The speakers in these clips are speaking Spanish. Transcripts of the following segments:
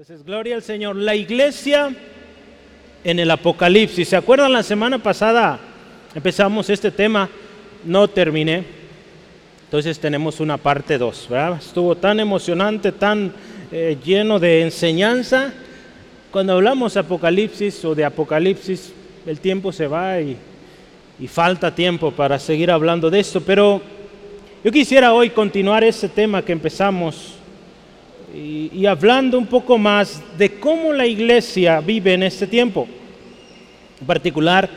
Entonces, gloria al Señor. La iglesia en el Apocalipsis. ¿Se acuerdan la semana pasada? Empezamos este tema, no terminé. Entonces tenemos una parte 2. Estuvo tan emocionante, tan eh, lleno de enseñanza. Cuando hablamos Apocalipsis o de Apocalipsis, el tiempo se va y, y falta tiempo para seguir hablando de esto. Pero yo quisiera hoy continuar ese tema que empezamos y, hablando un poco más de cómo la iglesia vive en este tiempo. En particular,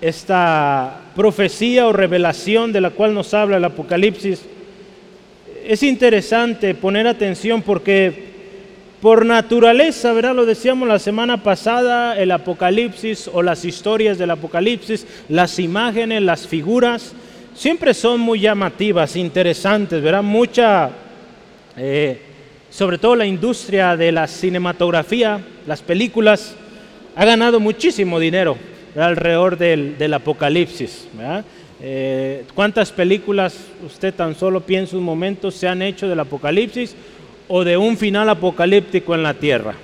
esta profecía o revelación de la cual nos habla el Apocalipsis, es interesante poner atención porque por naturaleza, ¿verdad? Lo decíamos la semana pasada, el Apocalipsis o las historias del Apocalipsis, las imágenes, las figuras, siempre son muy llamativas, interesantes, ¿verdad? Mucha... Eh, sobre todo la industria de la cinematografía, las películas, ha ganado muchísimo dinero alrededor del, apocalipsis. Eh, ¿Cuántas películas usted tan solo piensa un momento se han hecho del apocalipsis o de un final apocalíptico en la tierra?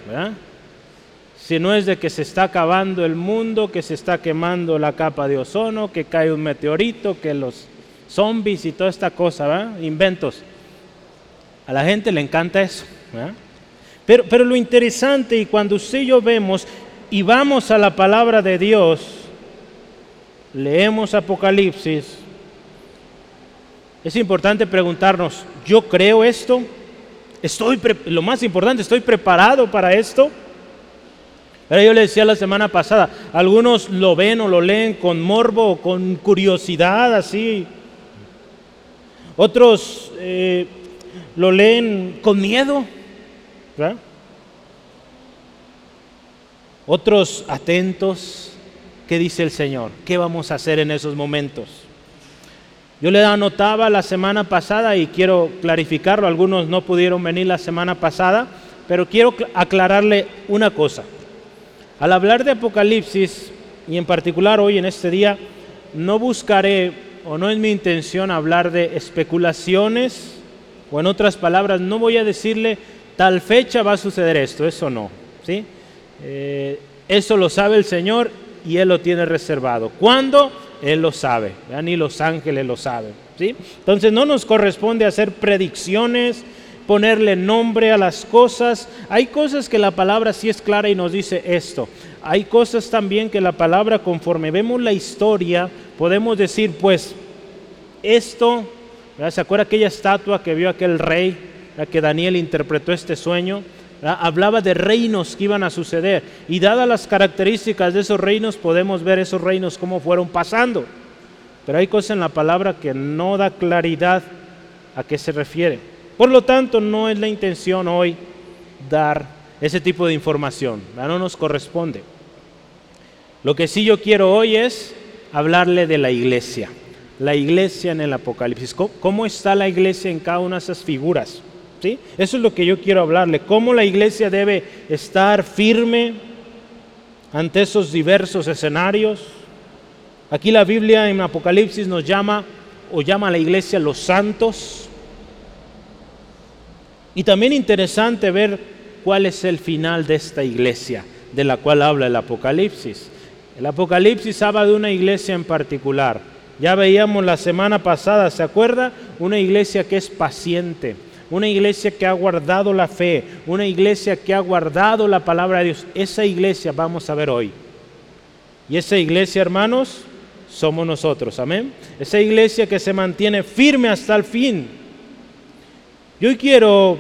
Si no es de que se está acabando el mundo, que se está quemando la capa de ozono, que cae un meteorito, que los zombies y toda esta cosa, inventos. A la gente le encanta eso. Pero, pero lo interesante, y cuando usted y yo vemos y vamos a la palabra de Dios, leemos Apocalipsis, es importante preguntarnos, ¿yo creo esto? Estoy lo más importante, ¿estoy preparado para esto? Pero yo le decía la semana pasada, algunos lo ven o lo leen con morbo, con curiosidad, así. Otros eh, lo leen con miedo. Otros atentos. ¿Qué dice el Señor? ¿Qué vamos a hacer en esos momentos? Yo le anotaba la semana pasada y quiero clarificarlo. Algunos no pudieron venir la semana pasada, pero quiero aclararle una cosa. Al hablar de Apocalipsis, y en particular hoy en este día, no buscaré o no es mi intención hablar de especulaciones o en otras palabras, no voy a decirle tal fecha va a suceder esto, eso no. ¿sí? Eh, eso lo sabe el Señor y Él lo tiene reservado. ¿Cuándo? Él lo sabe, ni los ángeles lo saben. ¿sí? Entonces no nos corresponde hacer predicciones, ponerle nombre a las cosas. Hay cosas que la palabra sí es clara y nos dice esto. Hay cosas también que la palabra, conforme vemos la historia, podemos decir, pues, esto ¿Se acuerda aquella estatua que vio aquel rey, la que Daniel interpretó este sueño? Hablaba de reinos que iban a suceder. Y dadas las características de esos reinos, podemos ver esos reinos cómo fueron pasando. Pero hay cosas en la palabra que no da claridad a qué se refiere. Por lo tanto, no es la intención hoy dar ese tipo de información. No nos corresponde. Lo que sí yo quiero hoy es hablarle de la iglesia la iglesia en el Apocalipsis. ¿Cómo, está la iglesia en cada una de esas figuras? ¿Sí? Eso es lo que yo quiero hablarle. Cómo la iglesia debe estar firme ante esos diversos escenarios. Aquí la Biblia en Apocalipsis nos llama o llama a la iglesia los santos. Y también interesante ver cuál es el final de esta iglesia de la cual habla el Apocalipsis. El Apocalipsis habla de una iglesia en particular ya veíamos la semana pasada, ¿se acuerda? Una iglesia que es paciente, una iglesia que ha guardado la fe, una iglesia que ha guardado la palabra de Dios. Esa iglesia vamos a ver hoy. Y esa iglesia, hermanos, somos nosotros, amén. Esa iglesia que se mantiene firme hasta el fin. Yo quiero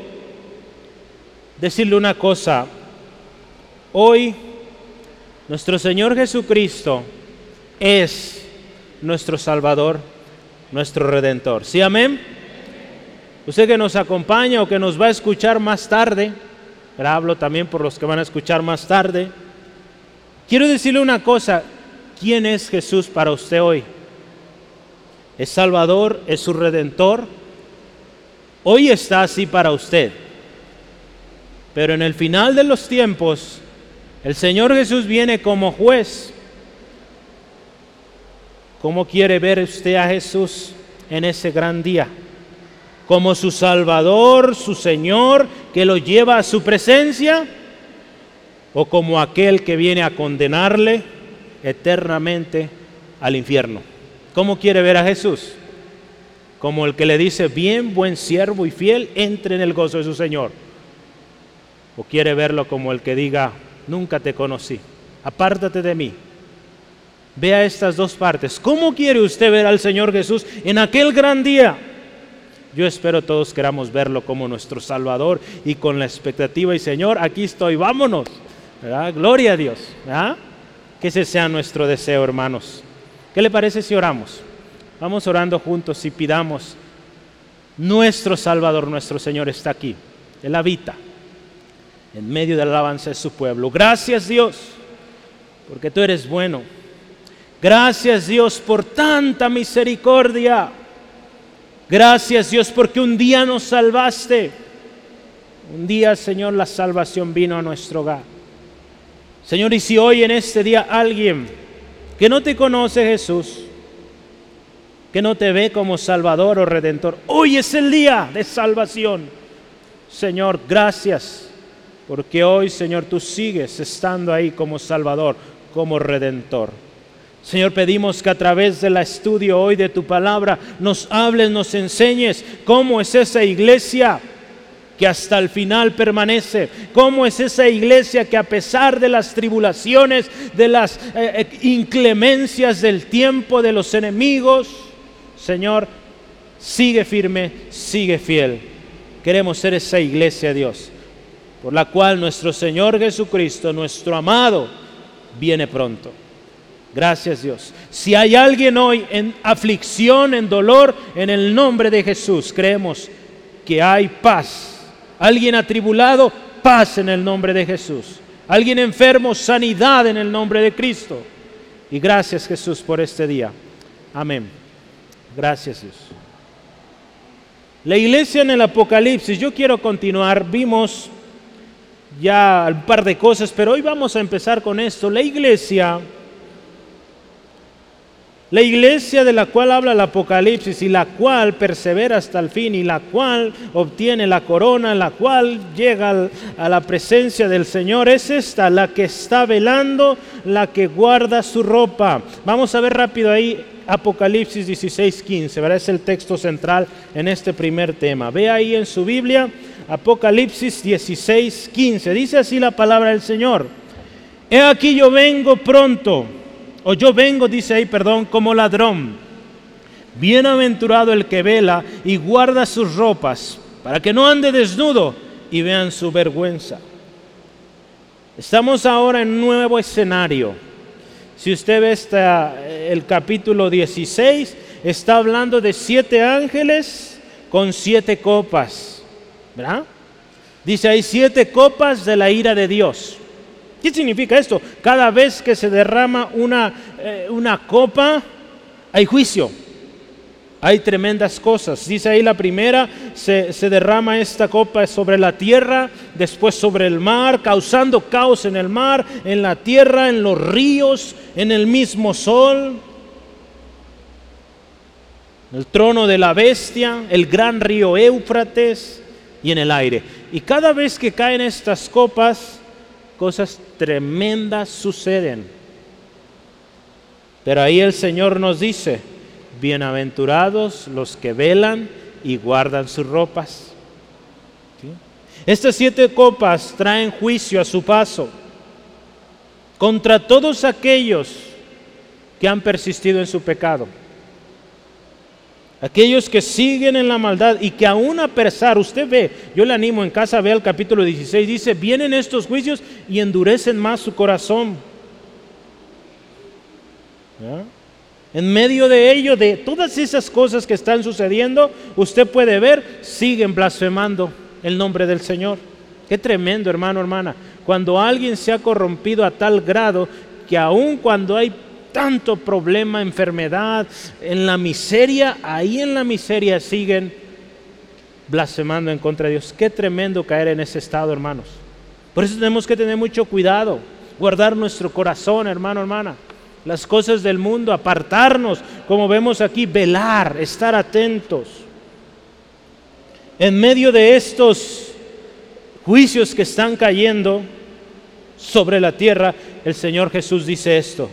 decirle una cosa. Hoy nuestro Señor Jesucristo es nuestro Salvador, nuestro Redentor. ¿Sí, amén? Usted que nos acompaña o que nos va a escuchar más tarde, pero hablo también por los que van a escuchar más tarde, quiero decirle una cosa, ¿quién es Jesús para usted hoy? ¿Es Salvador? ¿Es su Redentor? Hoy está así para usted. Pero en el final de los tiempos, el Señor Jesús viene como juez ¿Cómo quiere ver usted a Jesús en ese gran día? Como su Salvador, su Señor, que lo lleva a su presencia, o como aquel que viene a condenarle eternamente al infierno. ¿Cómo quiere ver a Jesús? Como el que le dice, bien, buen siervo y fiel, entre en el gozo de su Señor. O quiere verlo como el que diga, nunca te conocí, apártate de mí. Vea estas dos partes. ¿Cómo quiere usted ver al Señor Jesús en aquel gran día? Yo espero todos queramos verlo como nuestro Salvador y con la expectativa y Señor, aquí estoy, vámonos. Gloria a Dios. Que ese sea nuestro deseo, hermanos. ¿Qué le parece si oramos? Vamos orando juntos y pidamos, nuestro Salvador, nuestro Señor está aquí. Él habita en medio de la alabanza de su pueblo. Gracias Dios, porque tú eres bueno. Gracias Dios por tanta misericordia. Gracias Dios porque un día nos salvaste. Un día, Señor, la salvación vino a nuestro hogar. Señor, y si hoy en este día alguien que no te conoce Jesús, que no te ve como Salvador o Redentor, hoy es el día de salvación. Señor, gracias, porque hoy, Señor, tú sigues estando ahí como Salvador, como Redentor. Señor, pedimos que a través del estudio hoy de tu palabra nos hables, nos enseñes cómo es esa iglesia que hasta el final permanece. ¿Cómo es esa iglesia que a pesar de las tribulaciones, de las eh, eh, inclemencias del tiempo, de los enemigos, Señor, sigue firme, sigue fiel? Queremos ser esa iglesia, Dios, por la cual nuestro Señor Jesucristo, nuestro amado, viene pronto. Gracias Dios. Si hay alguien hoy en aflicción, en dolor, en el nombre de Jesús, creemos que hay paz Alguien atribulado, paz en el nombre de Jesús. Alguien enfermo, sanidad en el nombre de Cristo. Y gracias Jesús por este día. Amén. Gracias Dios. La iglesia en el Apocalipsis, yo quiero continuar, vimos ya un par de cosas, pero hoy vamos a empezar con esto. La iglesia la iglesia de la cual habla el Apocalipsis y la cual persevera hasta el fin y la cual obtiene la corona, la cual llega a la presencia del Señor, es esta, la que está velando, la que guarda su ropa. Vamos a ver rápido ahí Apocalipsis 16, 15, ¿verdad? Es el texto central en este primer tema. Ve ahí en su Biblia, Apocalipsis 16, 15. Dice así la palabra del Señor. He aquí yo vengo pronto o yo vengo, dice ahí, perdón, como ladrón. Bienaventurado el que vela y guarda sus ropas, para que no ande desnudo y vean su vergüenza. Estamos ahora en un nuevo escenario. Si usted ve el capítulo 16, está hablando de siete ángeles con siete copas. ¿Verdad? Dice, hay siete copas de la ira de Dios. ¿Qué significa esto? Cada vez que se derrama una, eh, una copa, hay juicio. Hay tremendas cosas. Dice ahí la primera, se, se, derrama esta copa sobre la tierra, después sobre el mar, causando caos en el mar, en la tierra, en los ríos, en el mismo sol. El trono de la bestia, el gran río Éufrates y en el aire. Y cada vez que caen estas copas, cosas tremendas suceden. Pero ahí el Señor nos dice, bienaventurados los que velan y guardan sus ropas. Estas siete copas traen juicio a su paso contra todos aquellos que han persistido en su pecado. Aquellos que siguen en la maldad y que aún a pesar, usted ve, yo le animo en casa, ve el capítulo 16, dice, vienen estos juicios y endurecen más su corazón. En medio de ello, de todas esas cosas que están sucediendo, usted puede ver, siguen blasfemando el nombre del Señor. Qué tremendo, hermano, hermana. Cuando alguien se ha corrompido a tal grado que aún cuando hay tanto problema, enfermedad, en la miseria, ahí en la miseria siguen blasfemando en contra de Dios. Qué tremendo caer en ese estado, hermanos. Por eso tenemos que tener mucho cuidado, guardar nuestro corazón, hermano, hermana. Las cosas del mundo, apartarnos, como vemos aquí, velar, estar atentos. En medio de estos juicios que están cayendo, sobre la tierra, el Señor Jesús dice esto,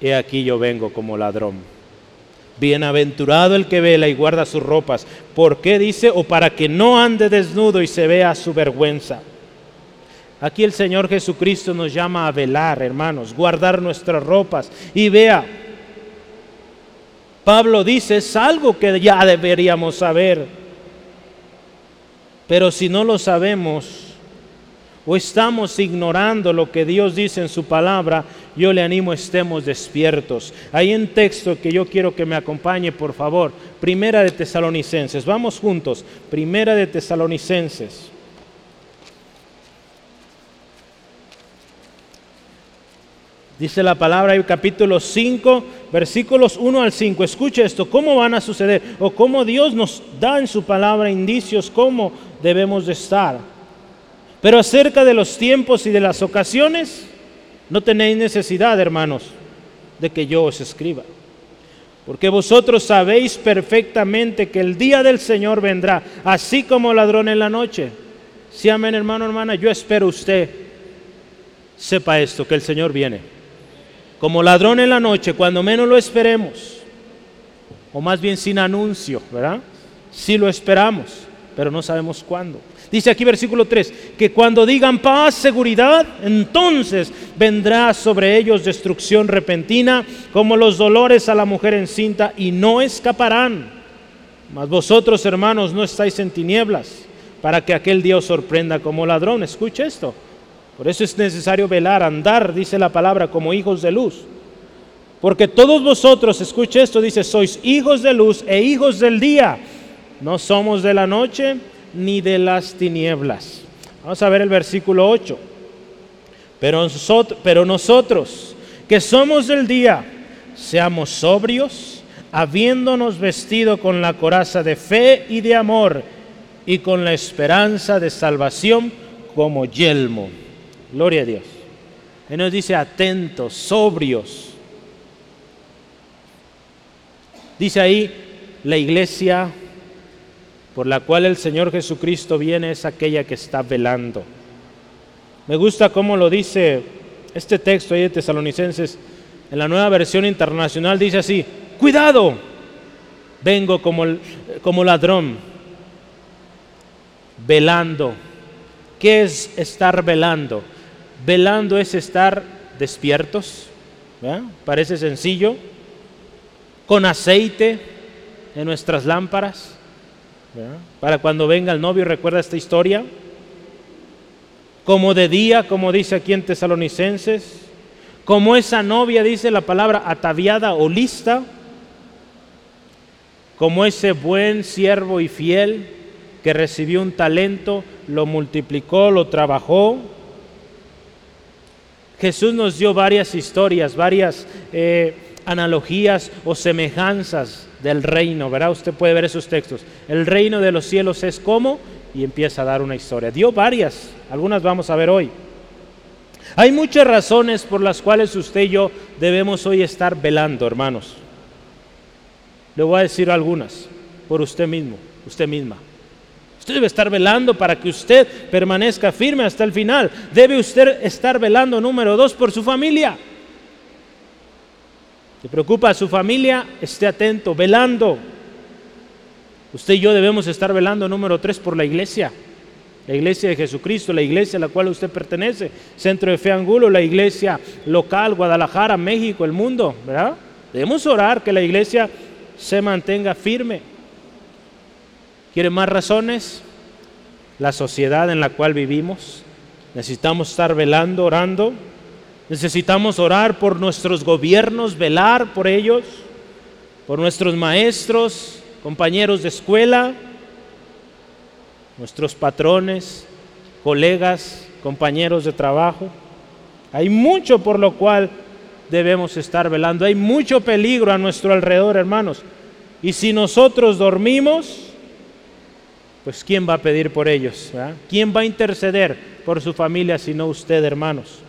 he aquí yo vengo como ladrón. Bienaventurado el que vela y guarda sus ropas. ¿Por qué dice? O para que no ande desnudo y se vea su vergüenza. Aquí el Señor Jesucristo nos llama a velar, hermanos, guardar nuestras ropas. Y vea, Pablo dice, es algo que ya deberíamos saber. Pero si no lo sabemos, o estamos ignorando lo que Dios dice en su palabra, yo le animo estemos despiertos. Hay un texto que yo quiero que me acompañe, por favor. Primera de Tesalonicenses. Vamos juntos. Primera de Tesalonicenses. Dice la palabra en capítulo 5, versículos 1 al 5. Escuche esto, ¿cómo van a suceder? O cómo Dios nos da en su palabra indicios, cómo debemos de estar. Pero acerca de los tiempos y de las ocasiones, no tenéis necesidad, hermanos, de que yo os escriba. Porque vosotros sabéis perfectamente que el día del Señor vendrá, así como ladrón en la noche. Si amén, hermano, hermana, yo espero usted sepa esto, que el Señor viene. Como ladrón en la noche, cuando menos lo esperemos, o más bien sin anuncio, ¿verdad? Si lo esperamos, pero no sabemos cuándo. Dice aquí versículo 3, que cuando digan paz, seguridad, entonces vendrá sobre ellos destrucción repentina, como los dolores a la mujer encinta, y no escaparán. Mas vosotros, hermanos, no estáis en tinieblas, para que aquel día os sorprenda como ladrón. Escuche esto. Por eso es necesario velar, andar, dice la palabra, como hijos de luz. Porque todos vosotros, escuche esto, dice, sois hijos de luz e hijos del día. No somos de la noche ni de las tinieblas. Vamos a ver el versículo 8. Pero nosotros, pero nosotros que somos del día, seamos sobrios, habiéndonos vestido con la coraza de fe y de amor y con la esperanza de salvación como yelmo. Gloria a Dios. Él nos dice atentos, sobrios. Dice ahí la iglesia por la cual el Señor Jesucristo viene es aquella que está velando. Me gusta cómo lo dice este texto ahí de Tesalonicenses, en la nueva versión internacional dice así, cuidado, vengo como, como ladrón, velando. ¿Qué es estar velando? Velando es estar despiertos, parece sencillo, con aceite en nuestras lámparas para cuando venga el novio, recuerda esta historia. Como de día, como dice aquí en Tesalonicenses. Como esa novia, dice la palabra, ataviada o lista. Como ese buen siervo y fiel que recibió un talento, lo multiplicó, lo trabajó. Jesús nos dio varias historias, varias eh, analogías o semejanzas del reino, ¿verdad? Usted puede ver esos textos. El reino de los cielos es como y empieza a dar una historia. Dio varias, algunas vamos a ver hoy. Hay muchas razones por las cuales usted y yo debemos hoy estar velando, hermanos. Le voy a decir algunas, por usted mismo, usted misma. Usted debe estar velando para que usted permanezca firme hasta el final. Debe usted estar velando, número dos, por su familia. ¿Le preocupa a su familia? Esté atento, velando. Usted y yo debemos estar velando, número tres, por la iglesia. La iglesia de Jesucristo, la iglesia a la cual usted pertenece, Centro de Fe Angulo, la iglesia local, Guadalajara, México, el mundo, ¿verdad? Debemos orar que la iglesia se mantenga firme. ¿Quiere más razones? La sociedad en la cual vivimos. Necesitamos estar velando, orando. Necesitamos orar por nuestros gobiernos, velar por ellos, por nuestros maestros, compañeros de escuela, nuestros patrones, colegas, compañeros de trabajo. Hay mucho por lo cual debemos estar velando. Hay mucho peligro a nuestro alrededor, hermanos. Y si nosotros dormimos, pues ¿quién va a pedir por ellos? ¿Quién va a interceder por su familia si no usted, hermanos?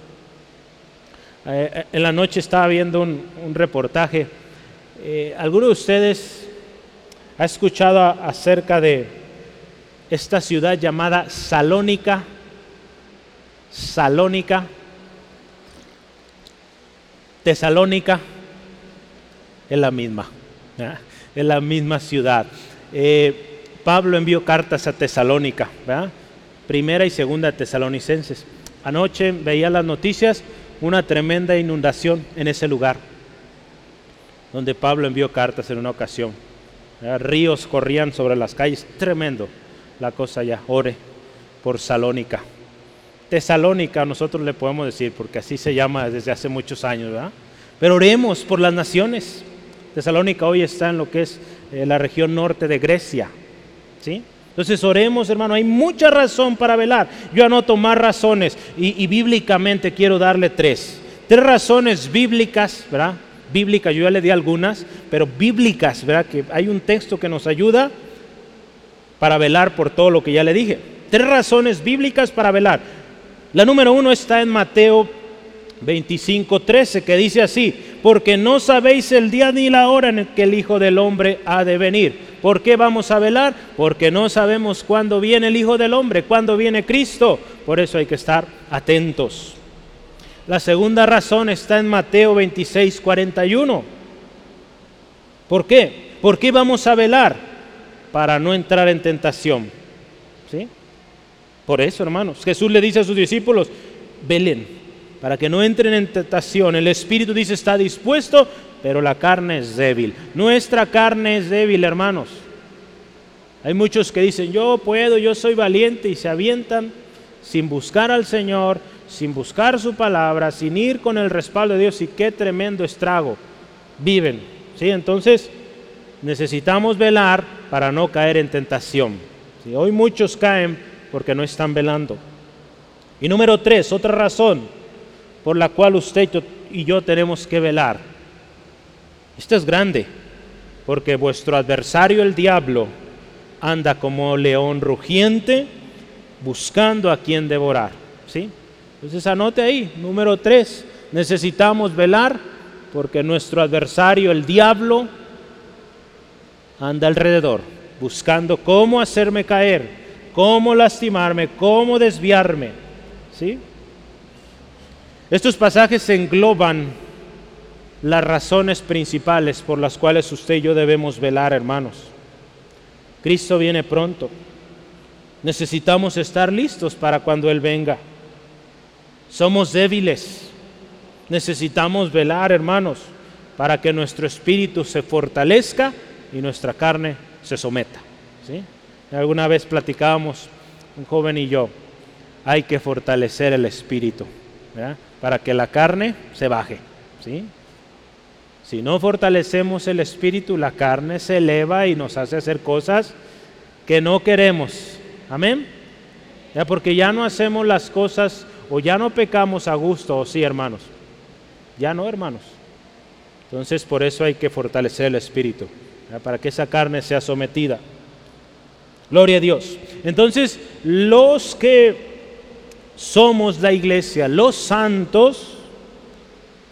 Eh, eh, en la noche estaba viendo un, reportaje. Eh, ¿Alguno de ustedes ha escuchado acerca de esta ciudad llamada Salónica? Salónica, Tesalónica, es la misma, es la misma ciudad. Eh, Pablo envió cartas a Tesalónica, primera y segunda Tesalonicenses. Anoche veía las noticias, una tremenda inundación en ese lugar, donde Pablo envió cartas en una ocasión. Ríos corrían sobre las calles, tremendo la cosa ya. Ore por Salónica. Tesalónica nosotros le podemos decir, porque así se llama desde hace muchos años, ¿verdad? Pero oremos por las naciones. Tesalónica hoy está en lo que es eh, la región norte de Grecia, ¿sí? Entonces oremos, hermano, hay mucha razón para velar. Yo anoto más razones y, bíblicamente quiero darle tres. Tres razones bíblicas, ¿verdad? Bíblicas, yo ya le di algunas, pero bíblicas, ¿verdad? Que hay un texto que nos ayuda para velar por todo lo que ya le dije. Tres razones bíblicas para velar. La número uno está en Mateo 25, 13, que dice así, porque no sabéis el día ni la hora en que el Hijo del Hombre ha de venir. ¿Por qué vamos a velar? Porque no sabemos cuándo viene el Hijo del Hombre, cuándo viene Cristo. Por eso hay que estar atentos. La segunda razón está en Mateo 26, 41. ¿Por qué? ¿Por qué vamos a velar? Para no entrar en tentación. ¿Sí? Por eso, hermanos, Jesús le dice a sus discípulos, velen, para que no entren en tentación. El Espíritu dice está dispuesto, pero la carne es débil. Nuestra carne es débil, hermanos. Hay muchos que dicen, yo puedo, yo soy valiente y se avientan sin buscar al Señor, sin buscar su palabra, sin ir con el respaldo de Dios y qué tremendo estrago viven. ¿Sí? Entonces necesitamos velar para no caer en tentación. Hoy muchos caen porque no están velando. Y número tres, otra razón por la cual usted y yo tenemos que velar. Esto es grande, porque vuestro adversario el diablo anda como león rugiente buscando a quien devorar. ¿sí? Entonces anote ahí, número tres, necesitamos velar porque nuestro adversario el diablo anda alrededor buscando cómo hacerme caer cómo lastimarme, cómo desviarme. ¿sí? Estos pasajes engloban las razones principales por las cuales usted y yo debemos velar, hermanos. Cristo viene pronto. Necesitamos estar listos para cuando Él venga. Somos débiles. Necesitamos velar, hermanos, para que nuestro espíritu se fortalezca y nuestra carne se someta. ¿sí? Alguna vez platicábamos, un joven y yo, hay que fortalecer el espíritu para que la carne se baje. ¿sí? Si no fortalecemos el espíritu, la carne se eleva y nos hace hacer cosas que no queremos. Amén. Ya porque ya no hacemos las cosas o ya no pecamos a gusto, o sí, hermanos. Ya no, hermanos. Entonces por eso hay que fortalecer el espíritu, para que esa carne sea sometida. Gloria a Dios. Entonces, los que somos la iglesia, los santos,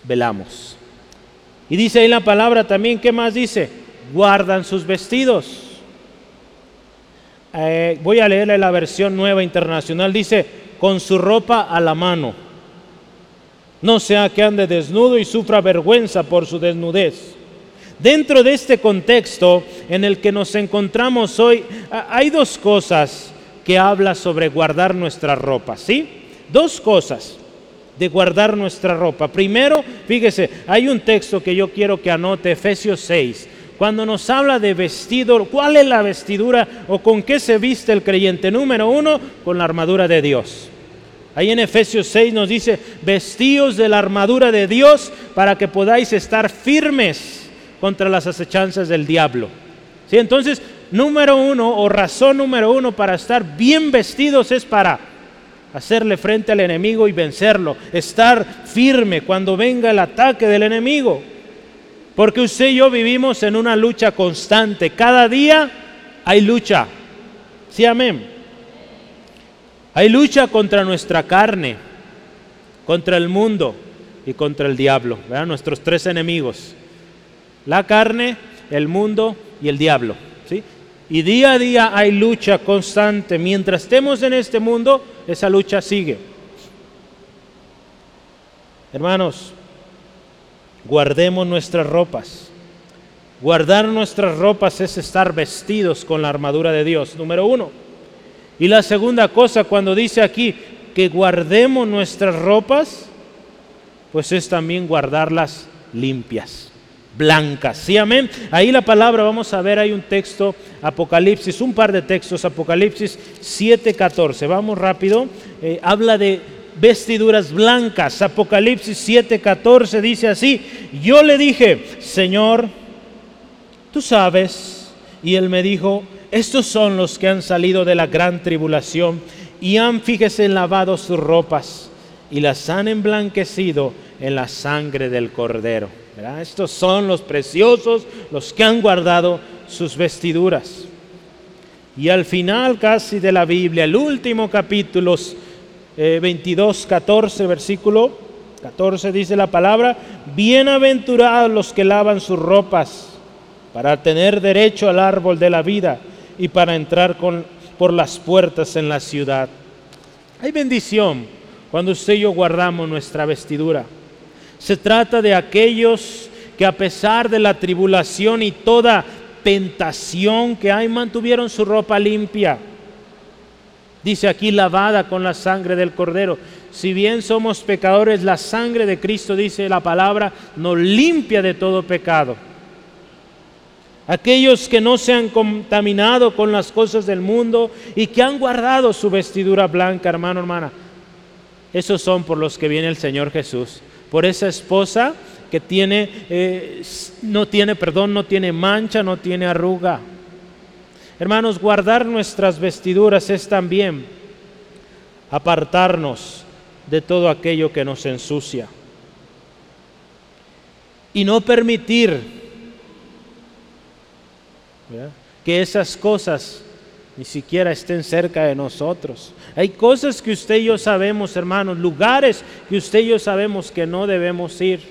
velamos. Y dice ahí la palabra también, ¿qué más dice? Guardan sus vestidos. Eh, voy a leerle la versión nueva internacional. Dice, con su ropa a la mano. No sea que ande desnudo y sufra vergüenza por su desnudez. Dentro de este contexto en el que nos encontramos hoy, hay dos cosas que habla sobre guardar nuestra ropa, ¿sí? Dos cosas de guardar nuestra ropa. Primero, fíjese, hay un texto que yo quiero que anote, Efesios 6. Cuando nos habla de vestido, ¿cuál es la vestidura o con qué se viste el creyente? Número uno, con la armadura de Dios. Ahí en Efesios 6 nos dice, vestíos de la armadura de Dios para que podáis estar firmes contra las acechanzas del diablo. ¿Sí? Entonces, número uno o razón número uno para estar bien vestidos es para hacerle frente al enemigo y vencerlo, estar firme cuando venga el ataque del enemigo. Porque usted y yo vivimos en una lucha constante. Cada día hay lucha. Sí, amén. Hay lucha contra nuestra carne, contra el mundo y contra el diablo, nuestros tres enemigos la carne, el mundo y el diablo. Y día a día hay lucha constante. Mientras estemos en este mundo, esa lucha sigue. Hermanos, guardemos nuestras ropas. Guardar nuestras ropas es estar vestidos con la armadura de Dios, número uno. Y la segunda cosa, cuando dice aquí que guardemos nuestras ropas, pues es también guardarlas limpias, blancas. ¿Sí, amén? Ahí la palabra, vamos a ver, hay un texto, Apocalipsis, un par de textos, Apocalipsis 7:14. Vamos rápido. Eh, habla de vestiduras blancas. Apocalipsis 7:14 dice así, yo le dije, Señor, tú sabes. Y él me dijo, estos son los que han salido de la gran tribulación y han, fíjese, lavado sus ropas y las han emblanquecido en la sangre del cordero. Estos son los preciosos, los que han guardado sus vestiduras. Y al final casi de la Biblia, el último capítulo, 22, eh, 14, versículo 14 dice la palabra, bienaventurados los que lavan sus ropas para tener derecho al árbol de la vida y para entrar por las puertas en la ciudad. Hay bendición cuando usted y yo guardamos nuestra vestidura. Se trata de aquellos que a pesar de la tribulación y toda tentación que hay, mantuvieron su ropa limpia. Dice aquí lavada con la sangre del cordero. Si bien somos pecadores, la sangre de Cristo, dice la palabra, nos limpia de todo pecado. Aquellos que no se han contaminado con las cosas del mundo y que han guardado su vestidura blanca, hermano, hermana. Esos son por los que viene el Señor Jesús. Por esa esposa que tiene, eh, no tiene, perdón, no tiene mancha, no tiene arruga. Hermanos, guardar nuestras vestiduras es también apartarnos de todo aquello que nos ensucia. Y no permitir que esas cosas ni siquiera estén cerca de nosotros. Hay cosas que usted y yo sabemos, hermanos, lugares que usted y yo sabemos que no debemos ir.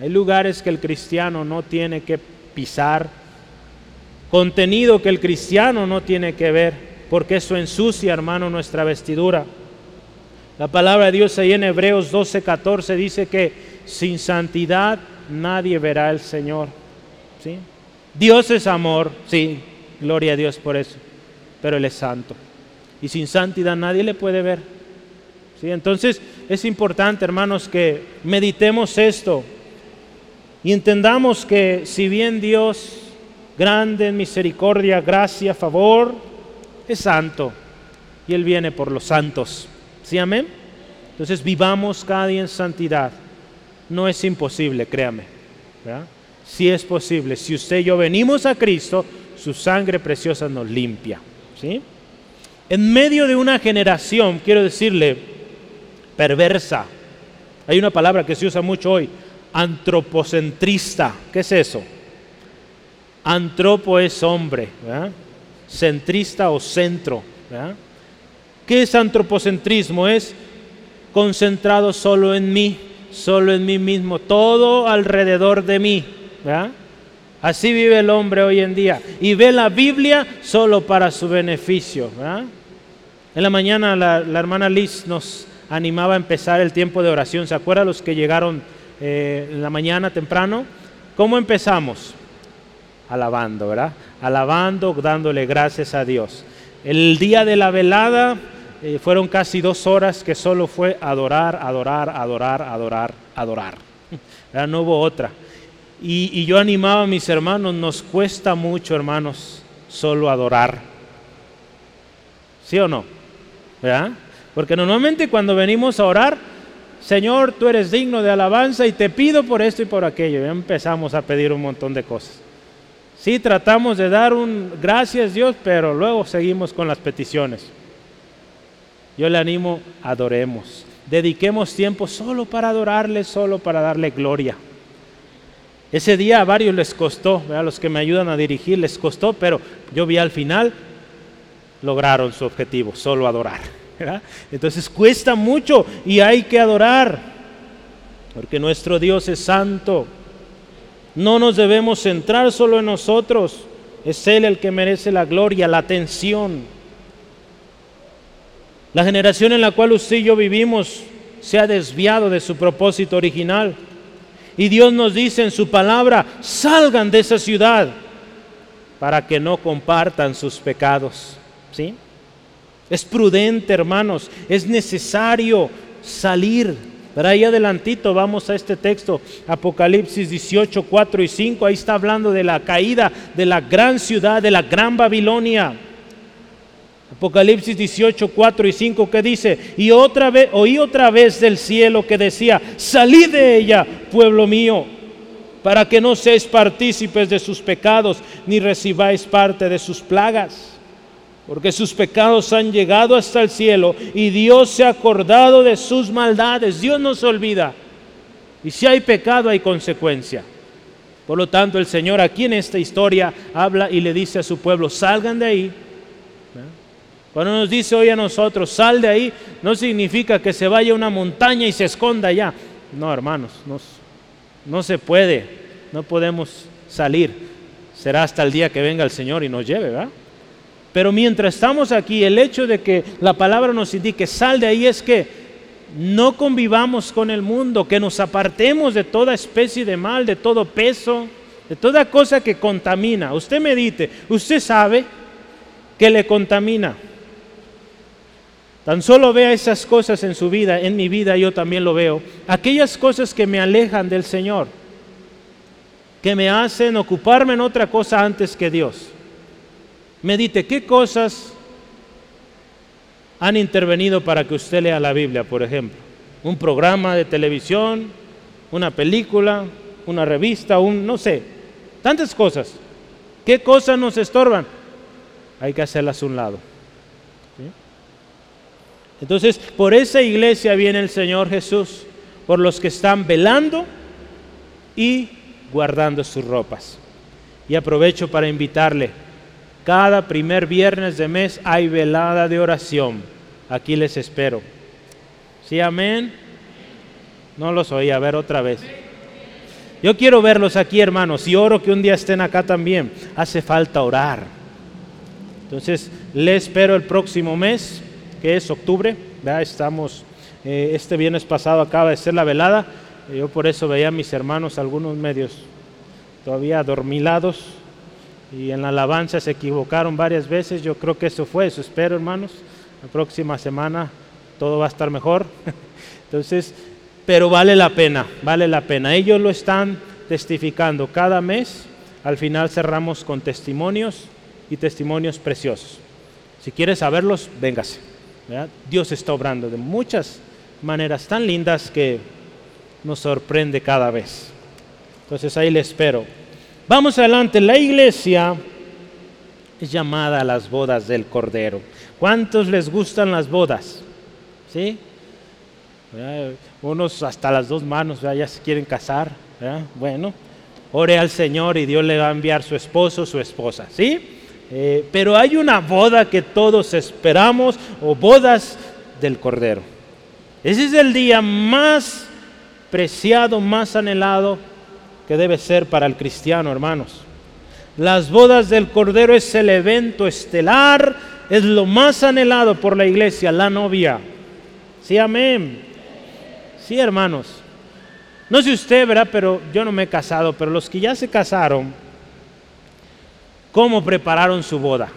Hay lugares que el cristiano no tiene que pisar contenido que el cristiano no tiene que ver, porque eso ensucia, hermano, nuestra vestidura. La palabra de Dios ahí en Hebreos 12, 14 dice que sin santidad nadie verá al Señor. ¿sí? Dios es amor, sí, gloria a Dios por eso, pero Él es santo. Y sin santidad nadie le puede ver. ¿sí? Entonces es importante, hermanos, que meditemos esto y entendamos que si bien Dios grande en misericordia, gracia, favor, es santo y Él viene por los santos. ¿Sí, amén? Entonces vivamos cada día en santidad. No es imposible, créame. Si es posible, si usted y yo venimos a Cristo, su sangre preciosa nos limpia. ¿sí? En medio de una generación, quiero decirle, perversa, hay una palabra que se usa mucho hoy, antropocentrista. ¿Qué es eso? Antropo es hombre, centrista o centro. ¿Qué es antropocentrismo? Es concentrado solo en mí, solo en mí mismo, todo alrededor de mí. Así vive el hombre hoy en día y ve la Biblia solo para su beneficio. En la mañana la, hermana Liz nos animaba a empezar el tiempo de oración. ¿Se acuerdan los que llegaron eh, en la mañana temprano? ¿Cómo empezamos? alabando, ¿verdad? Alabando, dándole gracias a Dios. El día de la velada eh, fueron casi dos horas que solo fue adorar, adorar, adorar, adorar, adorar. No hubo otra. Y, y yo animaba a mis hermanos, nos cuesta mucho, hermanos, solo adorar. ¿Sí o no? ¿Verdad? Porque normalmente cuando venimos a orar, Señor, tú eres digno de alabanza y te pido por esto y por aquello. Ya empezamos a pedir un montón de cosas. Sí, tratamos de dar un gracias Dios, pero luego seguimos con las peticiones. Yo le animo, adoremos. Dediquemos tiempo solo para adorarle, solo para darle gloria. Ese día a varios les costó, a los que me ayudan a dirigir les costó, pero yo vi al final lograron su objetivo, solo adorar. Entonces cuesta mucho y hay que adorar, porque nuestro Dios es santo. No nos debemos centrar solo en nosotros. Es Él el que merece la gloria, la atención. La generación en la cual usted y yo vivimos se ha desviado de su propósito original. Y Dios nos dice en su palabra, salgan de esa ciudad para que no compartan sus pecados. ¿Sí? Es prudente, hermanos, es necesario salir. Pero ahí adelantito vamos a este texto, Apocalipsis 18, 4 y 5, ahí está hablando de la caída de la gran ciudad, de la gran Babilonia. Apocalipsis 18, 4 y 5 que dice, y otra vez, oí otra vez del cielo que decía, salid de ella, pueblo mío, para que no seáis partícipes de sus pecados, ni recibáis parte de sus plagas. Porque sus pecados han llegado hasta el cielo y Dios se ha acordado de sus maldades. Dios no se olvida. Y si hay pecado hay consecuencia. Por lo tanto, el Señor aquí en esta historia habla y le dice a su pueblo, salgan de ahí cuando nos dice hoy a nosotros, sal de ahí, no significa que se vaya a una montaña y se esconda allá. No, hermanos, no, no se puede, no podemos salir. Será hasta el día que venga el Señor y nos lleve, ¿verdad? Pero mientras estamos aquí, el hecho de que la palabra nos indique sal de ahí es que no convivamos con el mundo, que nos apartemos de toda especie de mal, de todo peso, de toda cosa que contamina. Usted medite, usted sabe que le contamina. Tan solo vea esas cosas en su vida, en mi vida yo también lo veo. Aquellas cosas que me alejan del Señor, que me hacen ocuparme en otra cosa antes que Dios. Medite, ¿qué cosas han intervenido para que usted lea la Biblia, por ejemplo? Un programa de televisión, una película, una revista, un, no sé, tantas cosas. ¿Qué cosas nos estorban? Hay que hacerlas a un lado. Entonces, por esa iglesia viene el Señor Jesús, por los que están velando y guardando sus ropas. Y aprovecho para invitarle, cada primer viernes de mes hay velada de oración. Aquí les espero. ¿Sí, amén? No los oí, a ver otra vez. Yo quiero verlos aquí, hermanos, y oro que un día estén acá también. Hace falta orar. Entonces, les espero el próximo mes que es octubre, ya estamos, eh, este viernes pasado acaba de ser la velada, yo por eso veía a mis hermanos, algunos medios todavía adormilados y en la alabanza se equivocaron varias veces, yo creo que eso fue, eso espero hermanos, la próxima semana todo va a estar mejor, entonces, pero vale la pena, vale la pena, ellos lo están testificando cada mes, al final cerramos con testimonios y testimonios preciosos. Si quieres saberlos, véngase. Dios está obrando de muchas maneras tan lindas que nos sorprende cada vez. Entonces ahí le espero. Vamos adelante, la iglesia es llamada a las bodas del Cordero. ¿Cuántos les gustan las bodas? ¿Sí? Unos hasta las dos manos ya se quieren casar. Bueno, ore al Señor y Dios le va a enviar su esposo, su esposa. ¿Sí? Eh, pero hay una boda que todos esperamos, o bodas del Cordero. Ese es el día más preciado, más anhelado que debe ser para el cristiano, hermanos. Las bodas del Cordero es el evento estelar, es lo más anhelado por la iglesia, la novia. Sí, amén. Sí, hermanos. No sé usted, ¿verdad? Pero yo no me he casado, pero los que ya se casaron, cómo prepararon su boda.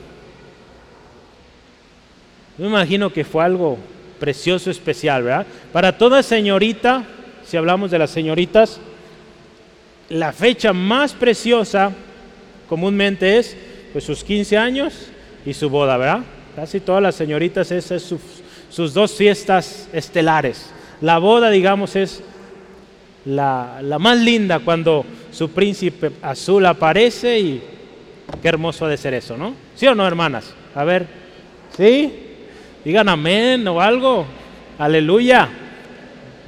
me imagino que fue algo precioso, especial, ¿verdad? Para toda señorita, si hablamos de las señoritas, la fecha más preciosa comúnmente es pues sus 15 años y su boda, ¿verdad? Casi todas las señoritas esas son sus, dos fiestas estelares. La boda, digamos, es la más linda cuando su príncipe azul aparece y Qué hermoso ha de ser eso, ¿no? ¿Sí o no, hermanas? A ver, ¿sí? Digan amén o algo. Aleluya.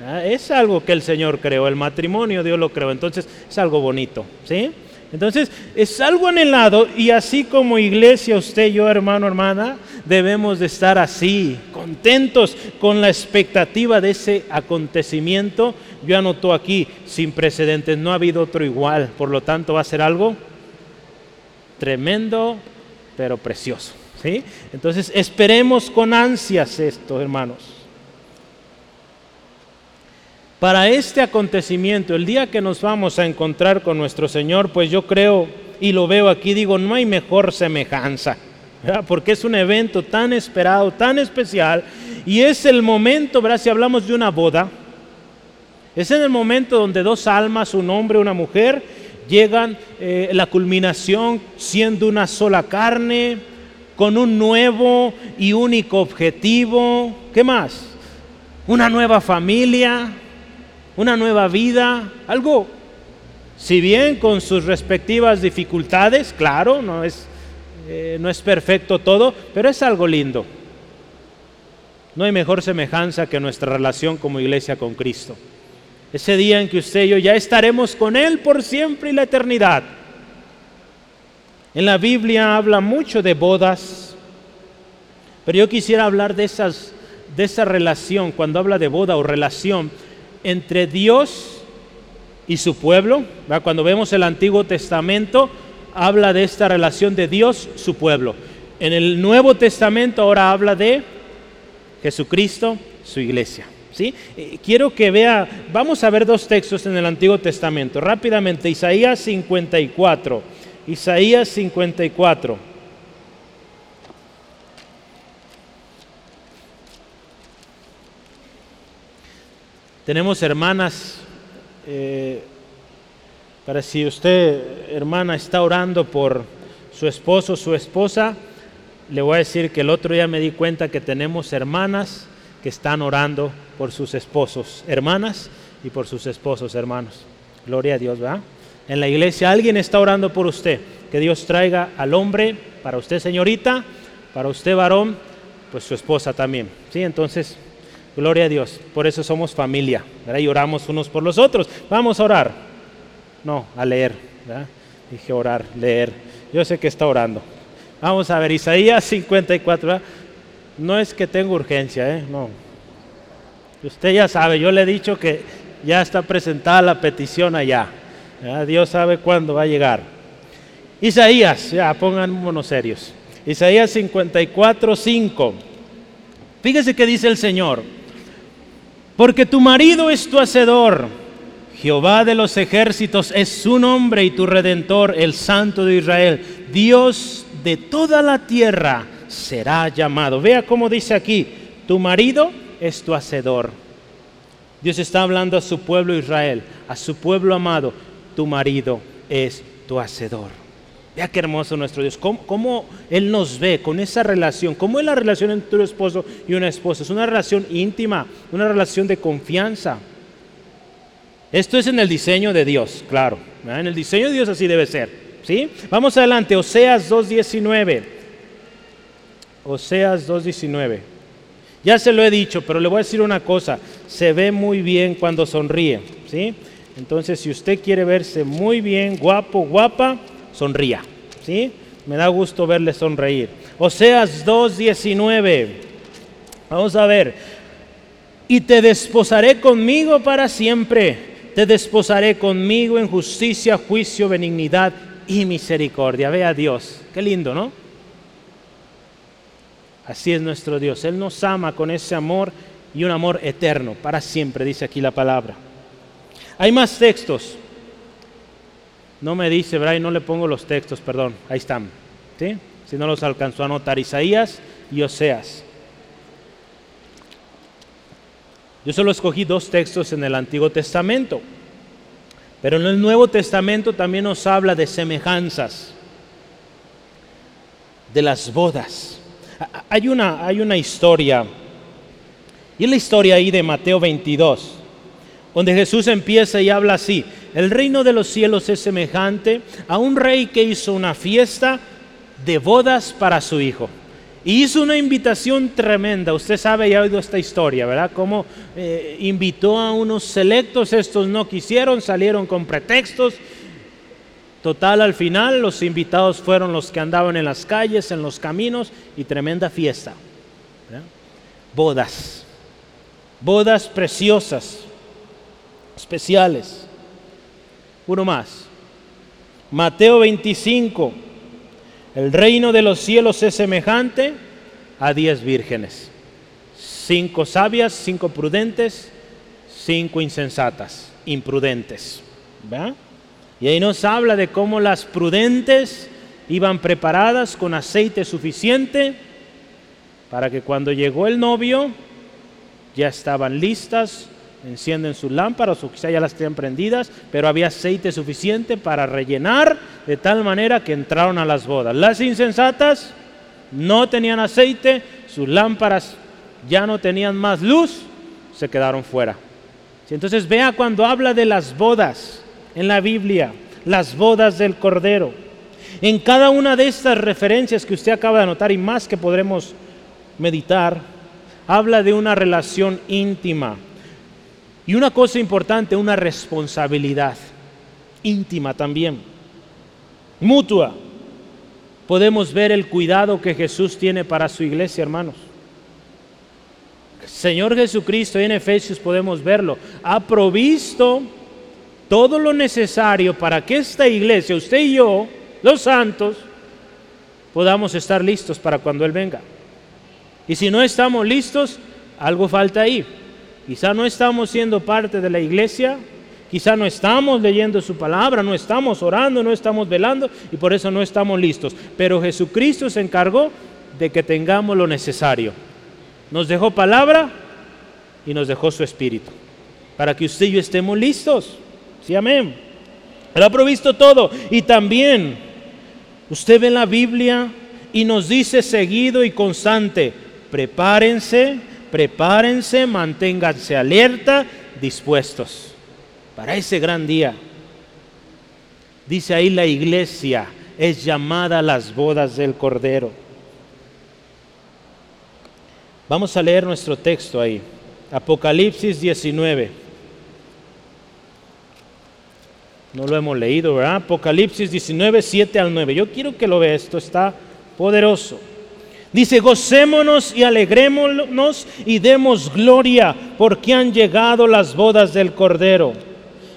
Ah, es algo que el Señor creó, el matrimonio Dios lo creó, entonces es algo bonito, ¿sí? Entonces es algo anhelado y así como iglesia, usted yo, hermano, hermana, debemos de estar así, contentos con la expectativa de ese acontecimiento. Yo anoto aquí, sin precedentes, no ha habido otro igual, por lo tanto va a ser algo tremendo, pero precioso. ¿sí? Entonces esperemos con ansias esto, hermanos. Para este acontecimiento, el día que nos vamos a encontrar con nuestro Señor, pues yo creo y lo veo aquí, digo, no hay mejor semejanza, porque es un evento tan esperado, tan especial, y es el momento, ¿verdad? si hablamos de una boda, es en el momento donde dos almas, un hombre una mujer, llegan eh, la culminación siendo una sola carne, con un nuevo y único objetivo. ¿Qué más? Una nueva familia, una nueva vida, algo, si bien con sus respectivas dificultades, claro, no es, eh, no es perfecto todo, pero es algo lindo. No hay mejor semejanza que nuestra relación como iglesia con Cristo. Ese día en que usted y yo ya estaremos con Él por siempre y la eternidad. En la Biblia habla mucho de bodas, pero yo quisiera hablar de, esas, de esa relación, cuando habla de boda o relación entre Dios y su pueblo. Cuando vemos el Antiguo Testamento, habla de esta relación de Dios, su pueblo. En el Nuevo Testamento ahora habla de Jesucristo, su iglesia. Eh, quiero que vea, vamos a ver dos textos en el Antiguo Testamento. Rápidamente, Isaías 54. Isaías 54. Tenemos hermanas, eh, para si usted, hermana, está orando por su esposo, su esposa, le voy a decir que el otro día me di cuenta que tenemos hermanas que están orando por sus esposos, hermanas, y por sus esposos, hermanos. Gloria a Dios, ¿verdad? En la iglesia alguien está orando por usted. Que Dios traiga al hombre, para usted señorita, para usted varón, pues su esposa también. ¿Sí? Entonces, gloria a Dios. Por eso somos familia. ¿verdad? Y oramos unos por los otros. Vamos a orar. No, a leer. ¿verdad? Dije orar, leer. Yo sé que está orando. Vamos a ver, Isaías 54. No es que tenga urgencia, ¿eh? No. Usted ya sabe, yo le he dicho que ya está presentada la petición allá. Dios sabe cuándo va a llegar. Isaías, ya pongan monos serios. Isaías 54, 5. Fíjese que dice el Señor. Porque tu marido es tu hacedor. Jehová de los ejércitos es su nombre y tu redentor, el Santo de Israel. Dios de toda la tierra será llamado. Vea cómo dice aquí, tu marido es tu hacedor. Dios está hablando a su pueblo Israel, a su pueblo amado, tu marido es tu hacedor. Vea qué hermoso nuestro Dios, cómo, Él nos ve con esa relación, cómo es la relación entre tu esposo y una esposa. Es una relación íntima, una relación de confianza. Esto es en el diseño de Dios, claro. En el diseño de Dios así debe ser. ¿sí? Vamos adelante, Oseas 2.19. Oseas 2.19. Ya se lo he dicho, pero le voy a decir una cosa, se ve muy bien cuando sonríe, ¿sí? Entonces, si usted quiere verse muy bien, guapo, guapa, sonría, ¿sí? Me da gusto verle sonreír. Oseas 2:19. Vamos a ver. Y te desposaré conmigo para siempre. Te desposaré conmigo en justicia, juicio, benignidad y misericordia. Ve a Dios. Qué lindo, ¿no? Así es nuestro Dios. Él nos ama con ese amor y un amor eterno, para siempre, dice aquí la palabra. Hay más textos. No me dice, Brian, no le pongo los textos, perdón, ahí están. ¿sí? Si no los alcanzó a anotar, Isaías y Oseas. Yo solo escogí dos textos en el Antiguo Testamento, pero en el Nuevo Testamento también nos habla de semejanzas, de las bodas. Hay una, hay una historia, y es la historia ahí de Mateo 22, donde Jesús empieza y habla así, el reino de los cielos es semejante a un rey que hizo una fiesta de bodas para su hijo. Y hizo una invitación tremenda. Usted sabe y ha oído esta historia, ¿verdad? Cómo eh, invitó a unos selectos, estos no quisieron, salieron con pretextos Total, al final los invitados fueron los que andaban en las calles, en los caminos y tremenda fiesta. Bodas, bodas preciosas, especiales. Uno más. Mateo 25. El reino de los cielos es semejante a diez vírgenes. Cinco sabias, cinco prudentes, cinco insensatas, imprudentes. Y ahí nos habla de cómo las prudentes iban preparadas con aceite suficiente para que cuando llegó el novio ya estaban listas, encienden sus lámparas o quizá ya las tenían prendidas, pero había aceite suficiente para rellenar de tal manera que entraron a las bodas. Las insensatas no tenían aceite, sus lámparas ya no tenían más luz, se quedaron fuera. Entonces vea cuando habla de las bodas en la Biblia, las bodas del Cordero. En cada una de estas referencias que usted acaba de anotar y más que podremos meditar, habla de una relación íntima. Y una cosa importante, una responsabilidad íntima también, mutua. Podemos ver el cuidado que Jesús tiene para su iglesia, hermanos. Señor Jesucristo, en Efesios podemos verlo, ha provisto todo lo necesario para que esta iglesia, usted y yo, los santos, podamos estar listos para cuando Él venga. Y si no estamos listos, algo falta ahí. Quizá no estamos siendo parte de la iglesia, quizá no estamos leyendo su palabra, no estamos orando, no estamos velando y por eso no estamos listos. Pero Jesucristo se encargó de que tengamos lo necesario. Nos dejó palabra y nos dejó su espíritu. Para que usted y yo estemos listos. Sí, amén. Él ha provisto todo. Y también usted ve la Biblia y nos dice seguido y constante, prepárense, prepárense, manténganse alerta, dispuestos para ese gran día. Dice ahí la iglesia es llamada las bodas del Cordero. Vamos a leer nuestro texto ahí. Apocalipsis 19. No lo hemos leído, ¿verdad? Apocalipsis 19, 7 al 9. Yo quiero que lo vea, esto está poderoso. Dice, gocémonos y alegrémonos y demos gloria porque han llegado las bodas del Cordero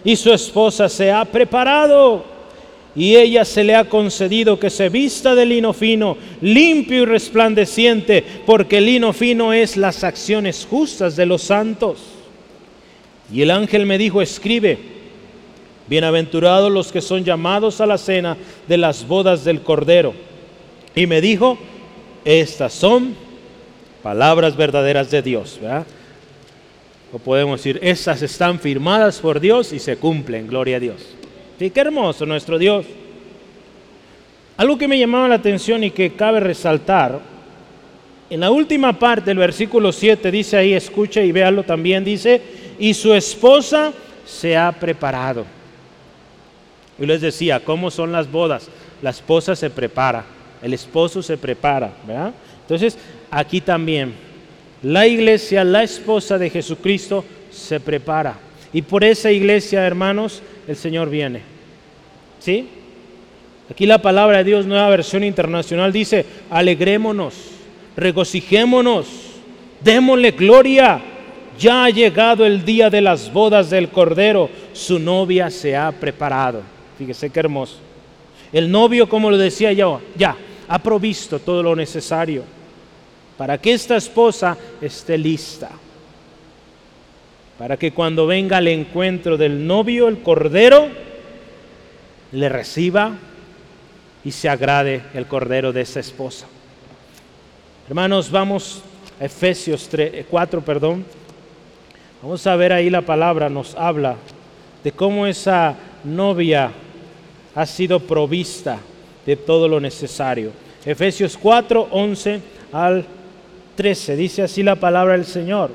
y su esposa se ha preparado y ella se le ha concedido que se vista de lino fino, limpio y resplandeciente, porque el lino fino es las acciones justas de los santos. Y el ángel me dijo, escribe, bienaventurados los que son llamados a la cena de las bodas del Cordero. Y me dijo, estas son palabras verdaderas de Dios. O podemos decir, estas están firmadas por Dios y se cumplen, gloria a Dios. Sí, qué hermoso nuestro Dios. Algo que me llamaba la atención y que cabe resaltar, en la última parte del versículo 7 dice ahí, escucha y véalo también, dice, y su esposa se ha preparado. Y les decía, ¿cómo son las bodas? La esposa se prepara, el esposo se prepara, ¿verdad? Entonces, aquí también, la iglesia, la esposa de Jesucristo, se prepara. Y por esa iglesia, hermanos, el Señor viene. ¿Sí? Aquí la palabra de Dios, nueva versión internacional, dice, alegrémonos, regocijémonos, démosle gloria. Ya ha llegado el día de las bodas del Cordero, su novia se ha preparado. Fíjese qué hermoso. El novio, como lo decía yo, ya ha provisto todo lo necesario para que esta esposa esté lista para que cuando venga al encuentro del novio, el cordero, le reciba y se agrade el cordero de esa esposa. Hermanos, vamos a Efesios 4, perdón. Vamos a ver ahí la palabra, nos habla de cómo esa novia ha sido provista de todo lo necesario. Efesios 4, 11 al 13, dice así la palabra del Señor.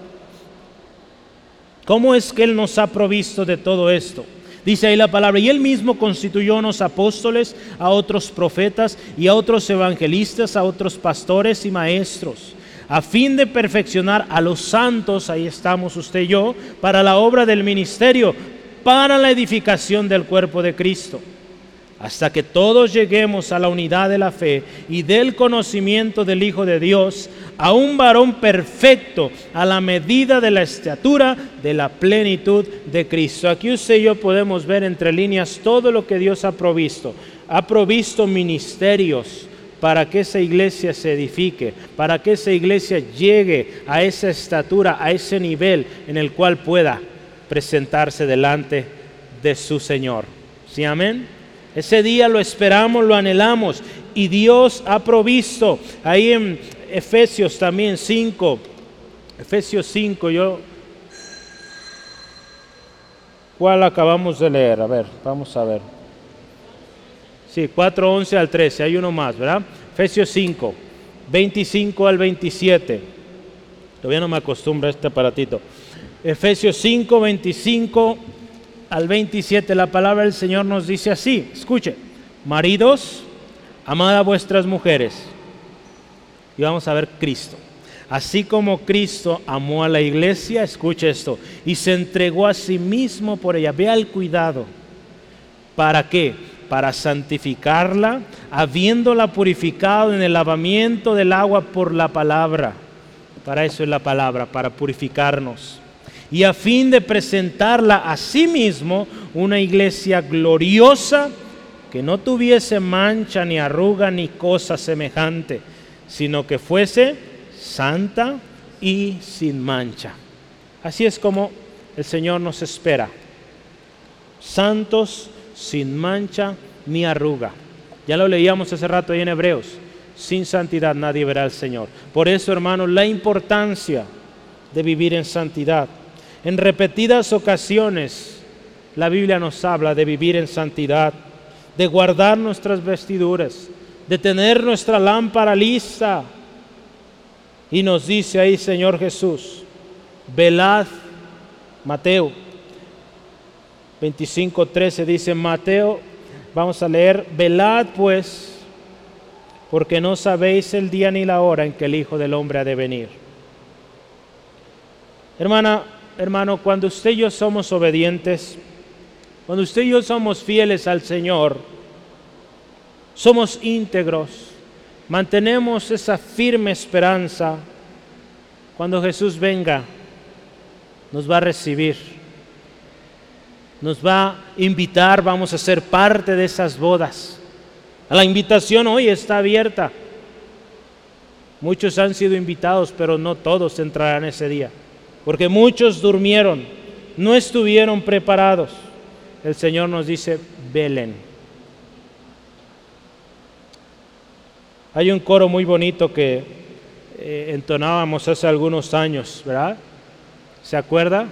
¿Cómo es que Él nos ha provisto de todo esto? Dice ahí la palabra, y Él mismo constituyó unos apóstoles, a otros profetas y a otros evangelistas, a otros pastores y maestros, a fin de perfeccionar a los santos, ahí estamos usted y yo, para la obra del ministerio, para la edificación del cuerpo de Cristo hasta que todos lleguemos a la unidad de la fe y del conocimiento del Hijo de Dios, a un varón perfecto, a la medida de la estatura de la plenitud de Cristo. Aquí usted y yo podemos ver entre líneas todo lo que Dios ha provisto. Ha provisto ministerios para que esa iglesia se edifique, para que esa iglesia llegue a esa estatura, a ese nivel en el cual pueda presentarse delante de su Señor. ¿Sí, amén? Ese día lo esperamos, lo anhelamos y Dios ha provisto. Ahí en Efesios también 5, Efesios 5, yo... ¿Cuál acabamos de leer? A ver, vamos a ver. Sí, 4, 11 al 13, hay uno más, ¿verdad? Efesios 5, 25 al 27. Todavía no me acostumbro a este aparatito. Efesios 5, 25 al 27, la palabra del Señor nos dice así, escuche, maridos, amad a vuestras mujeres. Y vamos a ver Cristo. Así como Cristo amó a la iglesia, escuche esto, y se entregó a sí mismo por ella. Vea el cuidado. ¿Para qué? Para santificarla, habiéndola purificado en el lavamiento del agua por la palabra. Para eso es la palabra, para purificarnos. Y a fin de presentarla a sí mismo una iglesia gloriosa que no tuviese mancha ni arruga ni cosa semejante, sino que fuese santa y sin mancha. Así es como el Señor nos espera. Santos, sin mancha ni arruga. Ya lo leíamos hace rato ahí en Hebreos. Sin santidad nadie verá al Señor. Por eso, hermanos, la importancia de vivir en santidad. En repetidas ocasiones, la Biblia nos habla de vivir en santidad, de guardar nuestras vestiduras, de tener nuestra lámpara lista, y nos dice ahí, Señor Jesús, velad, Mateo 25, 13 dice Mateo, vamos a leer, velad pues, porque no sabéis el día ni la hora en que el Hijo del Hombre ha de venir. Hermana, hermano, cuando usted y yo somos obedientes, cuando usted y yo somos fieles al Señor, somos íntegros, mantenemos esa firme esperanza, cuando Jesús venga, nos va a recibir, nos va a invitar, vamos a ser parte de esas bodas. La invitación hoy está abierta. Muchos han sido invitados, pero no todos entrarán ese día, porque muchos durmieron, no estuvieron preparados. El Señor nos dice, velen. Hay un coro muy bonito que eh, entonábamos hace algunos años, ¿verdad? ¿Se acuerda?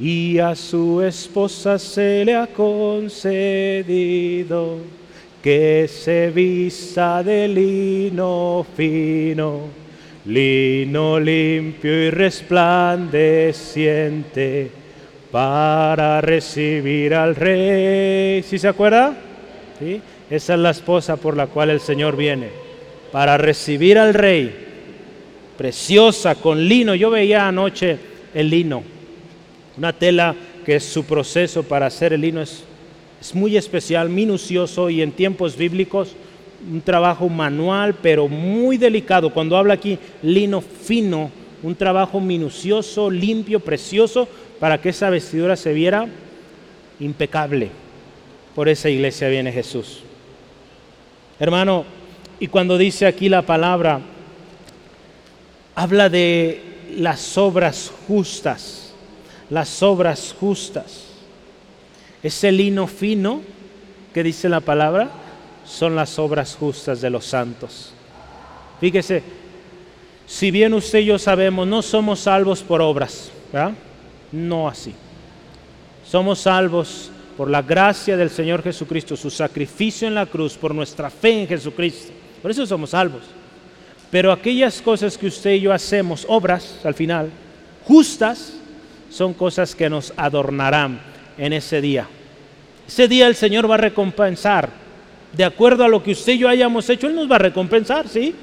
Y a su esposa se le ha concedido que se vista de lino fino, lino limpio y resplandeciente para recibir al rey. ¿Sí se acuerda? ¿Sí? Esa es la esposa por la cual el Señor viene, para recibir al rey, preciosa, con lino. Yo veía anoche el lino, una tela que es su proceso para hacer el lino, es, es muy especial, minucioso y en tiempos bíblicos un trabajo manual, pero muy delicado. Cuando habla aquí lino fino, un trabajo minucioso, limpio, precioso, para que esa vestidura se viera impecable. Por esa iglesia viene Jesús. Hermano, y cuando dice aquí la palabra, habla de las obras justas, las obras justas. Ese lino fino que dice la palabra son las obras justas de los santos. Fíjese, si bien usted y yo sabemos, no somos salvos por obras, ¿verdad? No así. Somos salvos por la gracia del Señor Jesucristo, su sacrificio en la cruz, por nuestra fe en Jesucristo. Por eso somos salvos. Pero aquellas cosas que usted y yo hacemos, obras al final, justas, son cosas que nos adornarán en ese día. Ese día el Señor va a recompensar. De acuerdo a lo que usted y yo hayamos hecho, Él nos va a recompensar, ¿sí?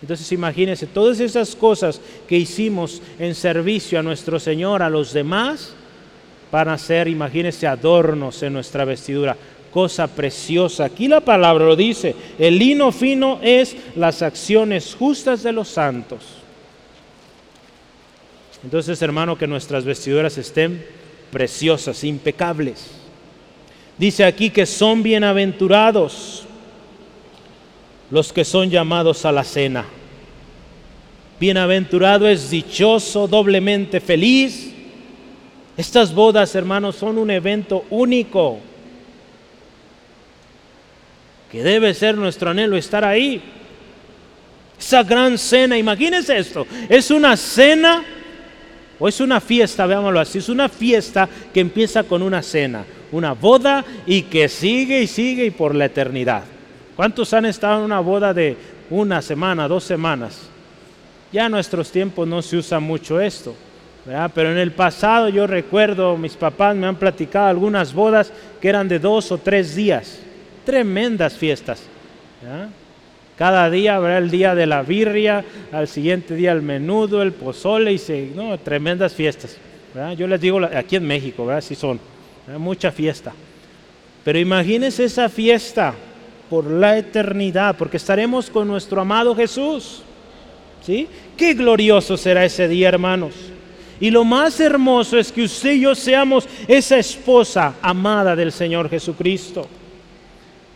Entonces imagínense, todas esas cosas que hicimos en servicio a nuestro Señor, a los demás, van a ser, imagínense, adornos en nuestra vestidura. Cosa preciosa. Aquí la palabra lo dice. El lino fino es las acciones justas de los santos. Entonces, hermano, que nuestras vestiduras estén preciosas, impecables. Dice aquí que son bienaventurados los que son llamados a la cena. Bienaventurado es dichoso, doblemente feliz, Estas bodas, hermanos, son un evento único que debe ser nuestro anhelo estar ahí. Esa gran cena, imagínense esto, es una cena o es una fiesta, veámoslo así, es una fiesta que empieza con una cena, una boda y que sigue y sigue y por la eternidad. ¿Cuántos han estado en una boda de una semana, dos semanas? Ya en nuestros tiempos no se usa mucho esto, pero en el pasado yo recuerdo, mis papás me han platicado algunas bodas que eran de dos o tres días, tremendas fiestas. Cada día habrá el día de la birria, al siguiente día el menudo, el pozole y se, no, tremendas fiestas. Yo les digo aquí en México, ¿verdad? Sí son, mucha fiesta. Pero imagínense esa fiesta por la eternidad, porque estaremos con nuestro amado Jesús. ¿Sí? Qué glorioso será ese día, hermanos. Y lo más hermoso es que usted y yo seamos esa esposa amada del Señor Jesucristo.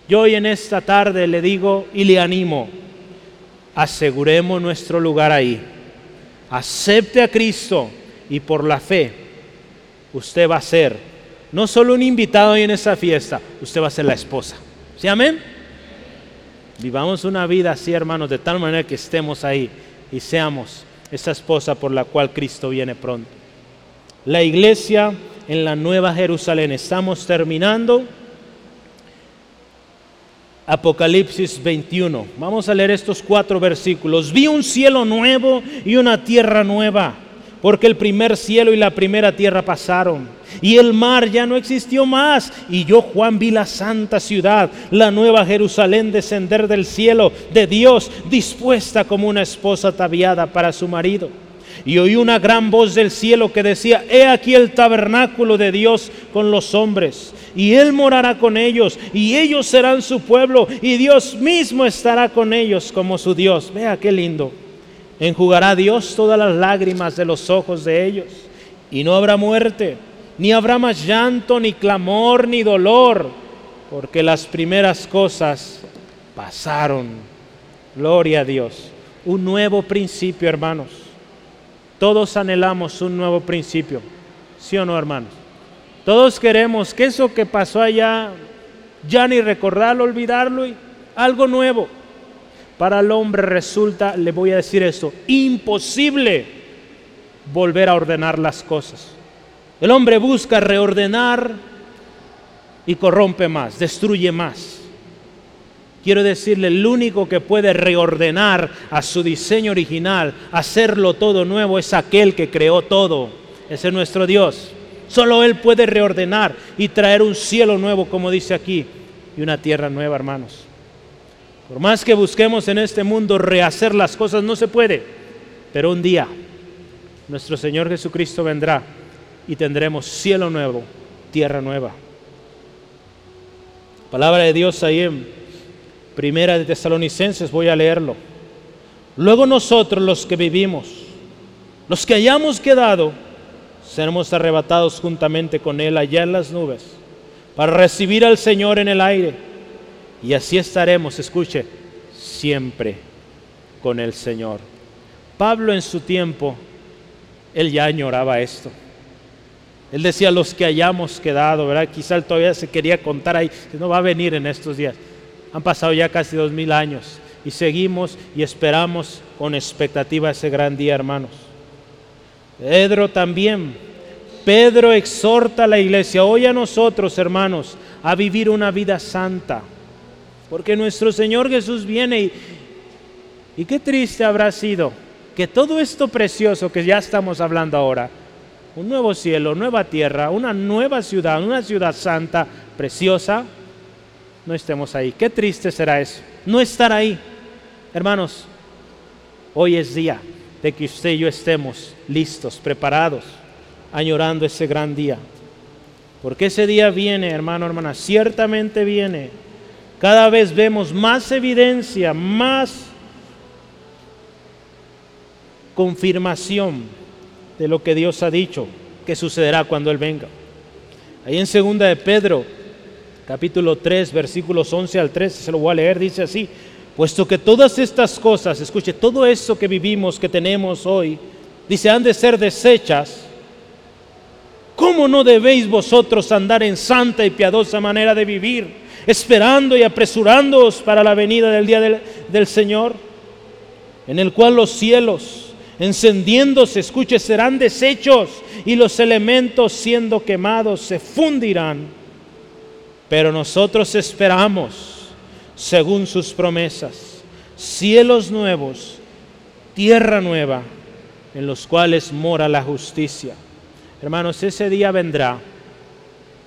Yo hoy en esta tarde le digo y le animo, aseguremos nuestro lugar ahí. Acepte a Cristo y por la fe usted va a ser no solo un invitado en esa fiesta, usted va a ser la esposa. ¿Sí, amén? Vivamos una vida así, hermanos, de tal manera que estemos ahí y seamos esa esposa por la cual Cristo viene pronto. La iglesia en la Nueva Jerusalén. Estamos terminando. Apocalipsis 21. Vamos a leer estos cuatro versículos. Vi un cielo nuevo y una tierra nueva, porque el primer cielo y la primera tierra pasaron, y el mar ya no existió más. Y yo, Juan, vi la santa ciudad, la nueva Jerusalén, descender del cielo de Dios, dispuesta como una esposa ataviada para su marido. Y oí una gran voz del cielo que decía, he aquí el tabernáculo de Dios con los hombres y Él morará con ellos, y ellos serán su pueblo, y Dios mismo estará con ellos como su Dios. Vea qué lindo. Enjugará Dios todas las lágrimas de los ojos de ellos, y no habrá muerte, ni habrá más llanto, ni clamor, ni dolor, porque las primeras cosas pasaron. Gloria a Dios. Un nuevo principio, hermanos. Todos anhelamos un nuevo principio. ¿Sí o no, hermanos? Todos queremos que eso que pasó allá, ya ni recordarlo, olvidarlo, y algo nuevo. Para el hombre resulta, le voy a decir esto, imposible volver a ordenar las cosas. El hombre busca reordenar y corrompe más, destruye más. Quiero decirle, el único que puede reordenar a su diseño original, hacerlo todo nuevo, es aquel que creó todo. Ese es nuestro Dios. Solo Él puede reordenar y traer un cielo nuevo, como dice aquí, y una tierra nueva, hermanos. Por más que busquemos en este mundo rehacer las cosas, no se puede. Pero un día nuestro Señor Jesucristo vendrá y tendremos cielo nuevo, tierra nueva. Palabra de Dios ahí en Primera de Tesalonicenses, voy a leerlo. Luego nosotros los que vivimos, los que hayamos quedado, seremos arrebatados juntamente con Él allá en las nubes para recibir al Señor en el aire. Y así estaremos, escuche, siempre con el Señor. Pablo en su tiempo, él ya añoraba esto. Él decía, los que hayamos quedado, ¿verdad? Quizá todavía se quería contar ahí, que no va a venir en estos días. Han pasado ya casi dos mil años y seguimos y esperamos con expectativa ese gran día, hermanos. Pedro también. Pedro exhorta a la iglesia, hoy a nosotros, hermanos, a vivir una vida santa. Porque nuestro Señor Jesús viene y, y qué triste habrá sido que todo esto precioso que ya estamos hablando ahora, un nuevo cielo, nueva tierra, una nueva ciudad, una ciudad santa, preciosa, no estemos ahí. Qué triste será eso, no estar ahí. Hermanos, hoy es día de que usted y yo estemos listos, preparados, añorando ese gran día. Porque ese día viene, hermano, hermana, ciertamente viene. Cada vez vemos más evidencia, más confirmación de lo que Dios ha dicho que sucederá cuando Él venga. Ahí en segunda de Pedro, capítulo 3, versículos 11 al 13, se lo voy a leer, dice así, Puesto que todas estas cosas, escuche, todo eso que vivimos, que tenemos hoy, dice, han de ser desechas. ¿Cómo no debéis vosotros andar en santa y piadosa manera de vivir, esperando y apresurándoos para la venida del día del, del Señor, en el cual los cielos, encendiéndose, escuche, serán deshechos y los elementos siendo quemados se fundirán? Pero nosotros esperamos, según sus promesas, cielos nuevos, tierra nueva, en los cuales mora la justicia. Hermanos, ese día vendrá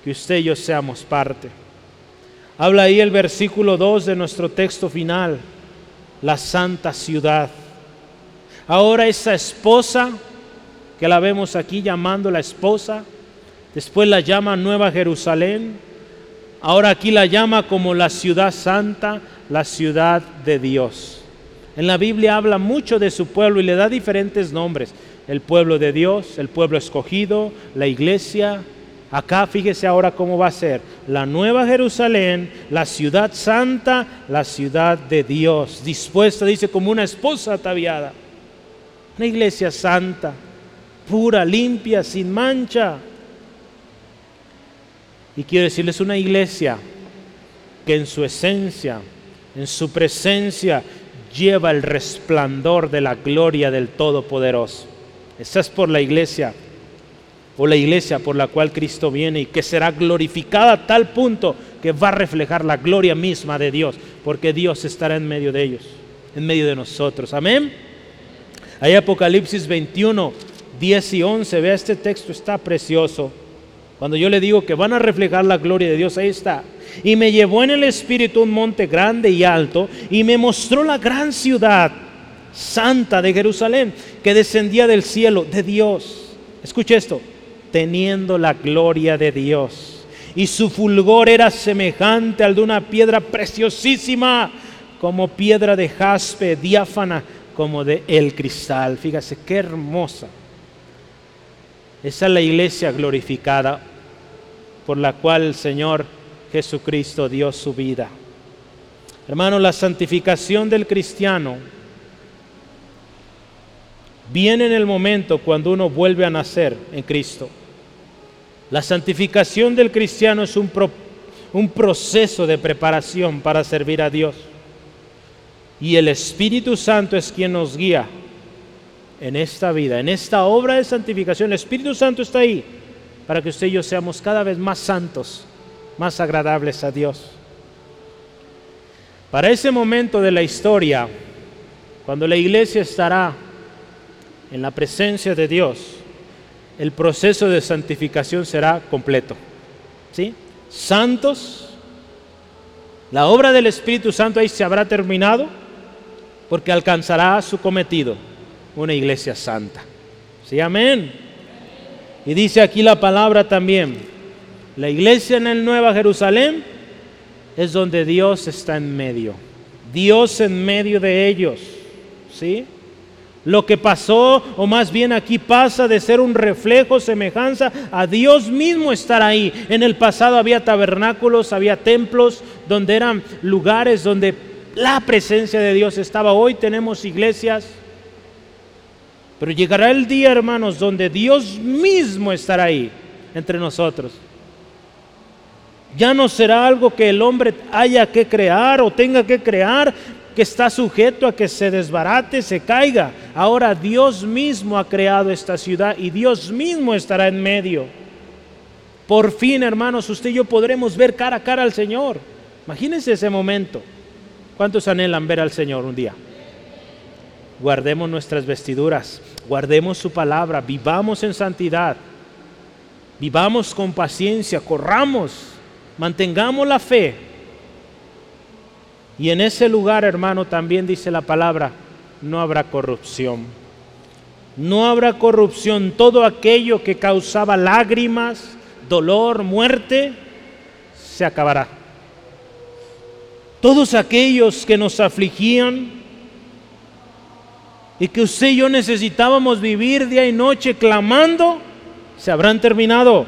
que usted y yo seamos parte. Habla ahí el versículo 2 de nuestro texto final, la santa ciudad. Ahora esa esposa, que la vemos aquí llamando la esposa, después la llama Nueva Jerusalén, ahora aquí la llama como la ciudad santa, la ciudad de Dios. En la Biblia habla mucho de su pueblo y le da diferentes nombres el pueblo de Dios, el pueblo escogido, la iglesia. Acá fíjese ahora cómo va a ser la nueva Jerusalén, la ciudad santa, la ciudad de Dios, dispuesta, dice, como una esposa ataviada. Una iglesia santa, pura, limpia, sin mancha. Y quiero decirles una iglesia que en su esencia, en su presencia, lleva el resplandor de la gloria del Todopoderoso. Esa es por la iglesia, o la iglesia por la cual Cristo viene y que será glorificada a tal punto que va a reflejar la gloria misma de Dios, porque Dios estará en medio de ellos, en medio de nosotros. Amén. Hay Apocalipsis 21, 10 y 11. Vea, este texto está precioso. Cuando yo le digo que van a reflejar la gloria de Dios, ahí está. Y me llevó en el espíritu un monte grande y alto y me mostró la gran ciudad santa de Jerusalén, que descendía del cielo, de Dios. Escuche esto, teniendo la gloria de Dios. Y su fulgor era semejante al de una piedra preciosísima, como piedra de jaspe, diáfana, como de el cristal. Fíjese qué hermosa. Esa es la iglesia glorificada por la cual el Señor Jesucristo dio su vida. Hermano, la santificación del cristiano viene en el momento cuando uno vuelve a nacer en Cristo. La santificación del cristiano es un, un proceso de preparación para servir a Dios. Y el Espíritu Santo es quien nos guía en esta vida, en esta obra de santificación. El Espíritu Santo está ahí para que usted y yo seamos cada vez más santos, más agradables a Dios. Para ese momento de la historia, cuando la iglesia estará en la presencia de Dios, el proceso de santificación será completo. ¿Sí? Santos, la obra del Espíritu Santo ahí se habrá terminado porque alcanzará su cometido, una iglesia santa. ¿Sí? Amén. Y dice aquí la palabra también, la iglesia en el Nueva Jerusalén es donde Dios está en medio. Dios en medio de ellos. ¿Sí? Lo que pasó, o más bien aquí pasa de ser un reflejo, semejanza a Dios mismo estar ahí. En el pasado había tabernáculos, había templos, donde eran lugares donde la presencia de Dios estaba. Hoy tenemos iglesias. Pero llegará el día, hermanos, donde Dios mismo estará ahí entre nosotros. Ya no será algo que el hombre haya que crear o tenga que crear, que está sujeto a que se desbarate, se caiga. Ahora Dios mismo ha creado esta ciudad y Dios mismo estará en medio. Por fin, hermanos, usted y yo podremos ver cara a cara al Señor. Imagínense ese momento. ¿Cuántos anhelan ver al Señor un día? Guardemos nuestras vestiduras, guardemos su palabra, vivamos en santidad, vivamos con paciencia, corramos, mantengamos la fe, y en ese lugar, hermano, también dice la palabra, no habrá corrupción. No habrá corrupción. Todo aquello que causaba lágrimas, dolor, muerte, se acabará. Todos aquellos que nos afligían y que usted y yo necesitábamos vivir día y noche clamando, se habrán terminado.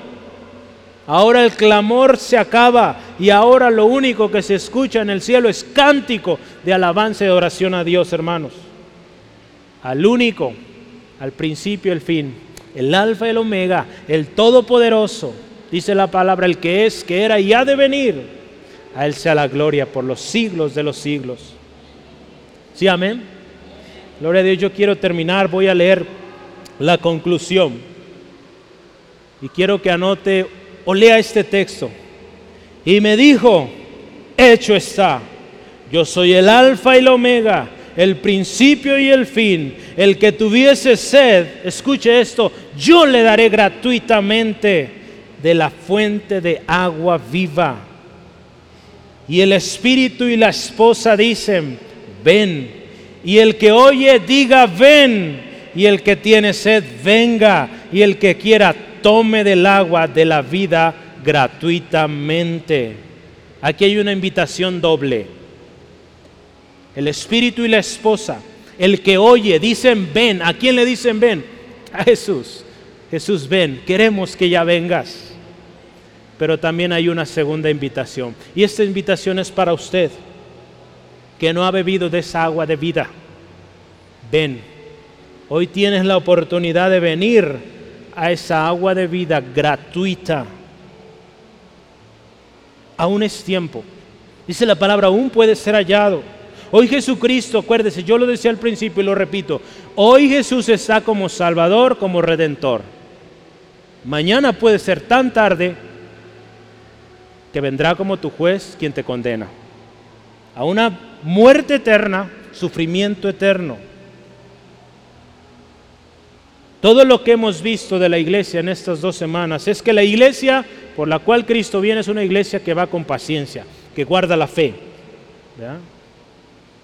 Ahora el clamor se acaba y ahora lo único que se escucha en el cielo es cántico de alabanza y oración a Dios, hermanos. Al único, al principio el fin, el alfa y el omega, el todopoderoso, dice la palabra, el que es, que era y ha de venir, a Él sea la gloria por los siglos de los siglos. ¿Sí, amén? Gloria a Dios, yo quiero terminar, voy a leer la conclusión. Y quiero que anote o lea este texto. Y me dijo, hecho está, yo soy el alfa y el omega, el principio y el fin. El que tuviese sed, escuche esto, yo le daré gratuitamente de la fuente de agua viva. Y el espíritu y la esposa dicen, ven. Y el que oye diga, ven. Y el que tiene sed, venga. Y el que quiera, tome del agua de la vida gratuitamente. Aquí hay una invitación doble. El espíritu y la esposa, el que oye, dicen ven. ¿A quién le dicen ven? A Jesús. Jesús, ven, queremos que ya vengas. Pero también hay una segunda invitación. Y esta invitación es para usted, que no ha bebido de esa agua de vida. Ven, hoy tienes la oportunidad de venir a esa agua de vida gratuita. Aún es tiempo. Dice la palabra, aún puede ser hallado. Hoy Jesucristo, acuérdese, yo lo decía al principio y lo repito, hoy Jesús está como Salvador, como Redentor. Mañana puede ser tan tarde que vendrá como tu juez quien te condena a una muerte eterna, sufrimiento eterno. Todo lo que hemos visto de la iglesia en estas dos semanas es que la iglesia por la cual Cristo viene es una iglesia que va con paciencia, que guarda la fe.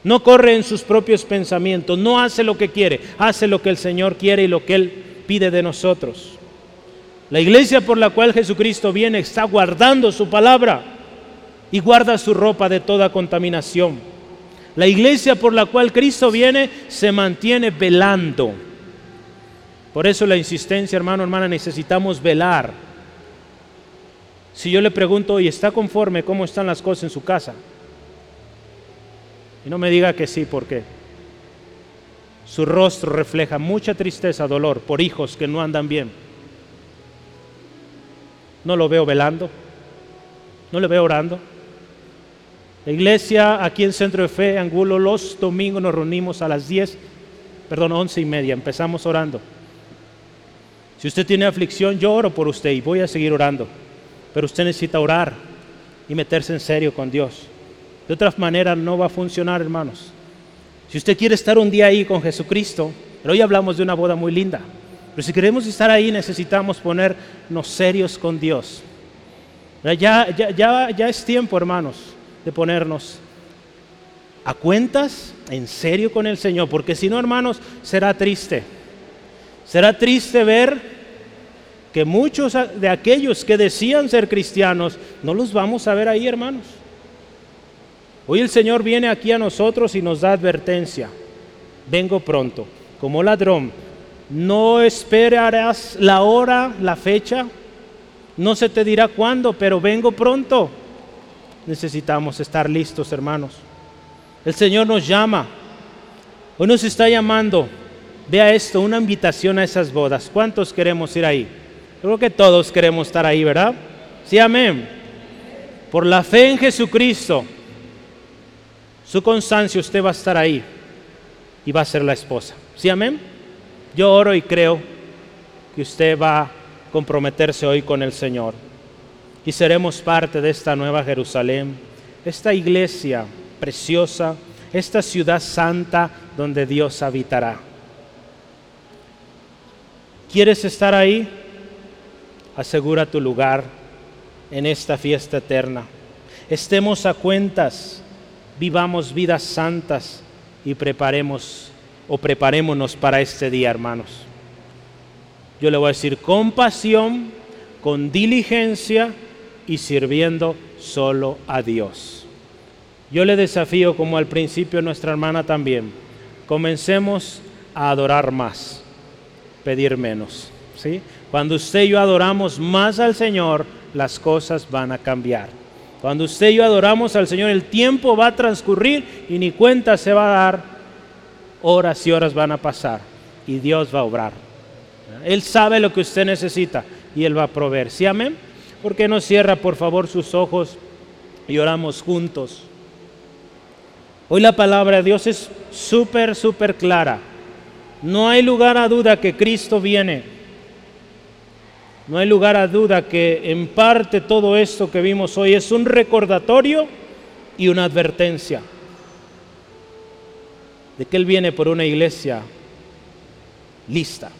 No corre en sus propios pensamientos, no hace lo que quiere, hace lo que el Señor quiere y lo que Él pide de nosotros. La iglesia por la cual Jesucristo viene está guardando su palabra y guarda su ropa de toda contaminación. La iglesia por la cual Cristo viene se mantiene velando. Por eso la insistencia, hermano, hermana, necesitamos velar. Si yo le pregunto, ¿y está conforme cómo están las cosas en su casa? Y no me diga que sí, ¿por qué? Su rostro refleja mucha tristeza, dolor por hijos que no andan bien no lo veo velando, no lo veo orando. La iglesia aquí en Centro de Fe, Angulo, los domingos nos reunimos a las 10, perdón, 11 y media, empezamos orando. Si usted tiene aflicción, yo oro por usted y voy a seguir orando. Pero usted necesita orar y meterse en serio con Dios. De otra manera no va a funcionar, hermanos. Si usted quiere estar un día ahí con Jesucristo, pero hoy hablamos de una boda muy linda. Pero si queremos estar ahí necesitamos ponernos serios con Dios. Ya, ya, ya, es tiempo, hermanos, de ponernos a cuentas en serio con el Señor, porque si no, hermanos, será triste. Será triste ver que muchos de aquellos que decían ser cristianos, no los vamos a ver ahí, hermanos. Hoy el Señor viene aquí a nosotros y nos da advertencia. Vengo pronto, como ladrón no esperarás la hora, la fecha. No se te dirá cuándo, pero vengo pronto. Necesitamos estar listos, hermanos. El Señor nos llama. Hoy nos está llamando. Vea esto, una invitación a esas bodas. ¿Cuántos queremos ir ahí? Creo que todos queremos estar ahí, ¿verdad? Sí, amén. Por la fe en Jesucristo, su constancia, usted va a estar ahí y va a ser la esposa. ¿Sí, amén? Yo oro y creo que usted va a comprometerse hoy con el Señor y seremos parte de esta nueva Jerusalén, esta iglesia preciosa, esta ciudad santa donde Dios habitará. ¿Quieres estar ahí? Asegura tu lugar en esta fiesta eterna. Estemos a cuentas, vivamos vidas santas y preparemos o preparémonos para este día, hermanos. Yo le voy a decir con pasión, con diligencia y sirviendo solo a Dios. Yo le desafío, como al principio nuestra hermana también, comencemos a adorar más, pedir menos. ¿sí? Cuando usted y yo adoramos más al Señor, las cosas van a cambiar. Cuando usted y yo adoramos al Señor, el tiempo va a transcurrir y ni cuenta se va a dar horas y horas van a pasar y Dios va a obrar. Él sabe lo que usted necesita y Él va a proveer. ¿Sí, amén? ¿Por qué no cierra por favor sus ojos y oramos juntos? Hoy la palabra de Dios es súper, súper clara. No hay lugar a duda que Cristo viene. No hay lugar a duda que en parte todo esto que vimos hoy es un recordatorio y una advertencia de que Él viene por una iglesia lista.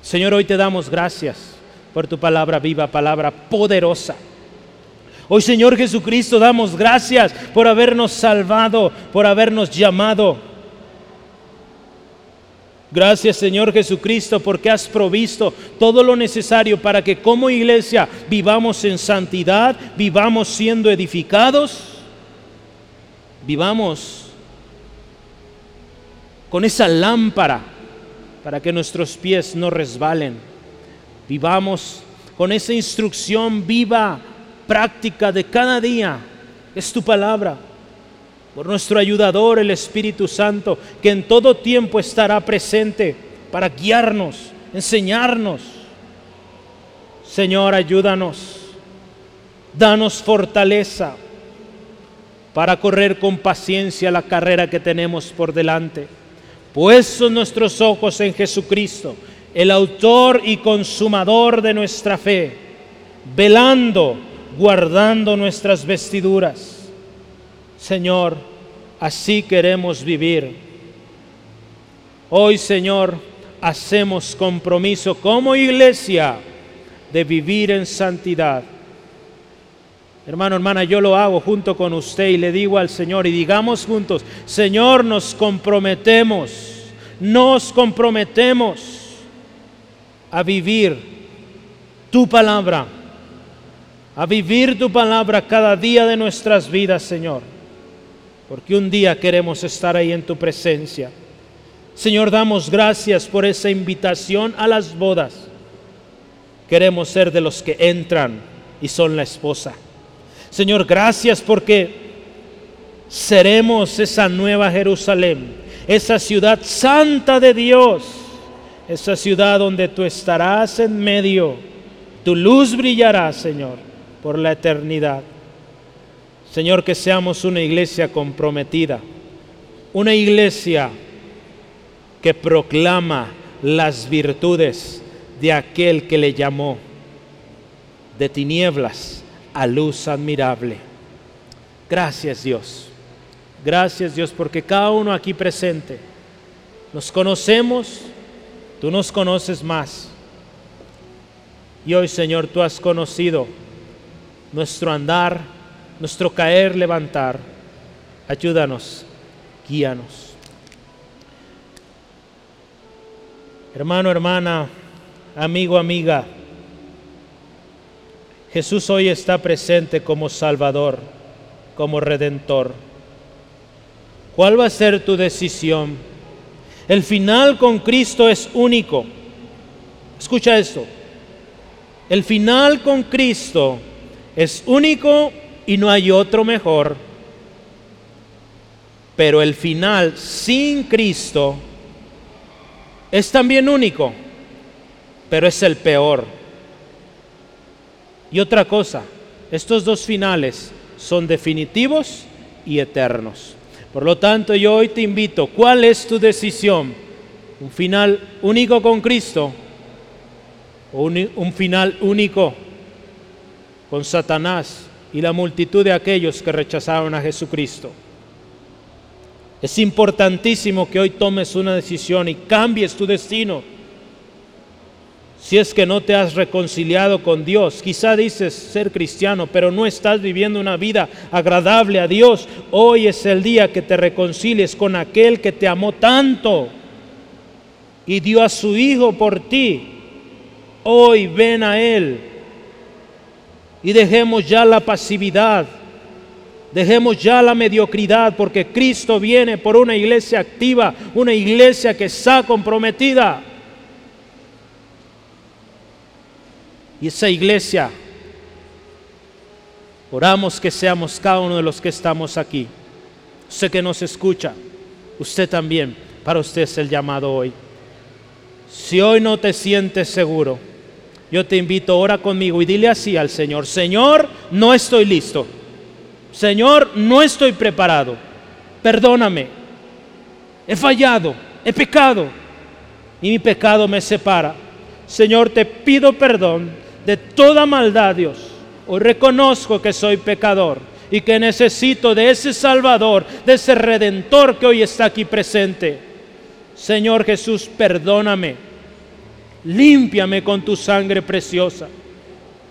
Señor, hoy te damos gracias por tu palabra viva, palabra poderosa. Hoy, Señor Jesucristo, damos gracias por habernos salvado, por habernos llamado. Gracias, Señor Jesucristo, porque has provisto todo lo necesario para que como iglesia vivamos en santidad, vivamos siendo edificados, vivamos con esa lámpara para que nuestros pies no resbalen. Vivamos con esa instrucción viva, práctica de cada día. Es tu palabra. Por nuestro ayudador, el Espíritu Santo, que en todo tiempo estará presente para guiarnos, enseñarnos. Señor, ayúdanos. Danos fortaleza para correr con paciencia la carrera que tenemos por delante puestos nuestros ojos en Jesucristo, el autor y consumador de nuestra fe, velando, guardando nuestras vestiduras. Señor, así queremos vivir. Hoy, Señor, hacemos compromiso como iglesia de vivir en santidad. Hermano, hermana, yo lo hago junto con usted y le digo al Señor y digamos juntos, Señor, nos comprometemos, nos comprometemos a vivir tu palabra, a vivir tu palabra cada día de nuestras vidas, Señor, porque un día queremos estar ahí en tu presencia. Señor, damos gracias por esa invitación a las bodas. Queremos ser de los que entran y son la esposa. Señor, gracias porque seremos esa nueva Jerusalén, esa ciudad santa de Dios, esa ciudad donde tú estarás en medio. Tu luz brillará, Señor, por la eternidad. Señor, que seamos una iglesia comprometida, una iglesia que proclama las virtudes de aquel que le llamó de tinieblas a luz admirable. Gracias Dios. Gracias Dios porque cada uno aquí presente nos conocemos, tú nos conoces más. Y hoy Señor tú has conocido nuestro andar, nuestro caer, levantar. Ayúdanos, guíanos. Hermano, hermana, amigo, amiga. Jesús hoy está presente como Salvador, como Redentor. ¿Cuál va a ser tu decisión? El final con Cristo es único. Escucha esto. El final con Cristo es único y no hay otro mejor. Pero el final sin Cristo es también único, pero es el peor. Y otra cosa, estos dos finales son definitivos y eternos. Por lo tanto, yo hoy te invito, ¿cuál es tu decisión? ¿Un final único con Cristo o un, final único con Satanás y la multitud de aquellos que rechazaron a Jesucristo? Es importantísimo que hoy tomes una decisión y cambies tu destino si es que no te has reconciliado con Dios, quizá dices ser cristiano, pero no estás viviendo una vida agradable a Dios, hoy es el día que te reconcilies con aquel que te amó tanto y dio a su Hijo por ti. Hoy ven a Él y dejemos ya la pasividad, dejemos ya la mediocridad, porque Cristo viene por una iglesia activa, una iglesia que está comprometida. Y esa iglesia, oramos que seamos cada uno de los que estamos aquí. Usted que nos escucha, usted también, para usted es el llamado hoy. Si hoy no te sientes seguro, yo te invito, ora conmigo y dile así al Señor, Señor, no estoy listo. Señor, no estoy preparado. Perdóname. He fallado, he pecado y mi pecado me separa. Señor, te pido perdón de toda maldad, Dios. Hoy reconozco que soy pecador y que necesito de ese Salvador, de ese Redentor que hoy está aquí presente. Señor Jesús, perdóname. Límpiame con tu sangre preciosa.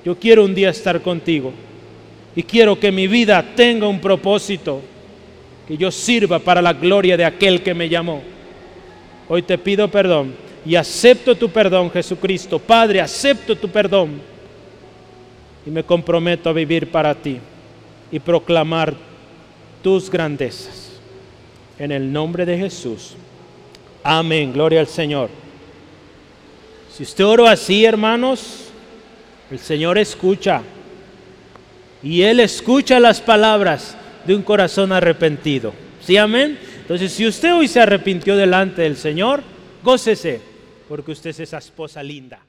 Yo quiero un día estar contigo y quiero que mi vida tenga un propósito, que yo sirva para la gloria de aquel que me llamó. Hoy te pido perdón y acepto tu perdón, Jesucristo. Padre, acepto tu perdón y me comprometo a vivir para ti y proclamar tus grandezas. En el nombre de Jesús. Amén. Gloria al Señor. Si usted oro así, hermanos, el Señor escucha. Y Él escucha las palabras de un corazón arrepentido. ¿Sí, amén? Entonces, si usted hoy se arrepintió delante del Señor, gócese, porque usted es esa esposa linda.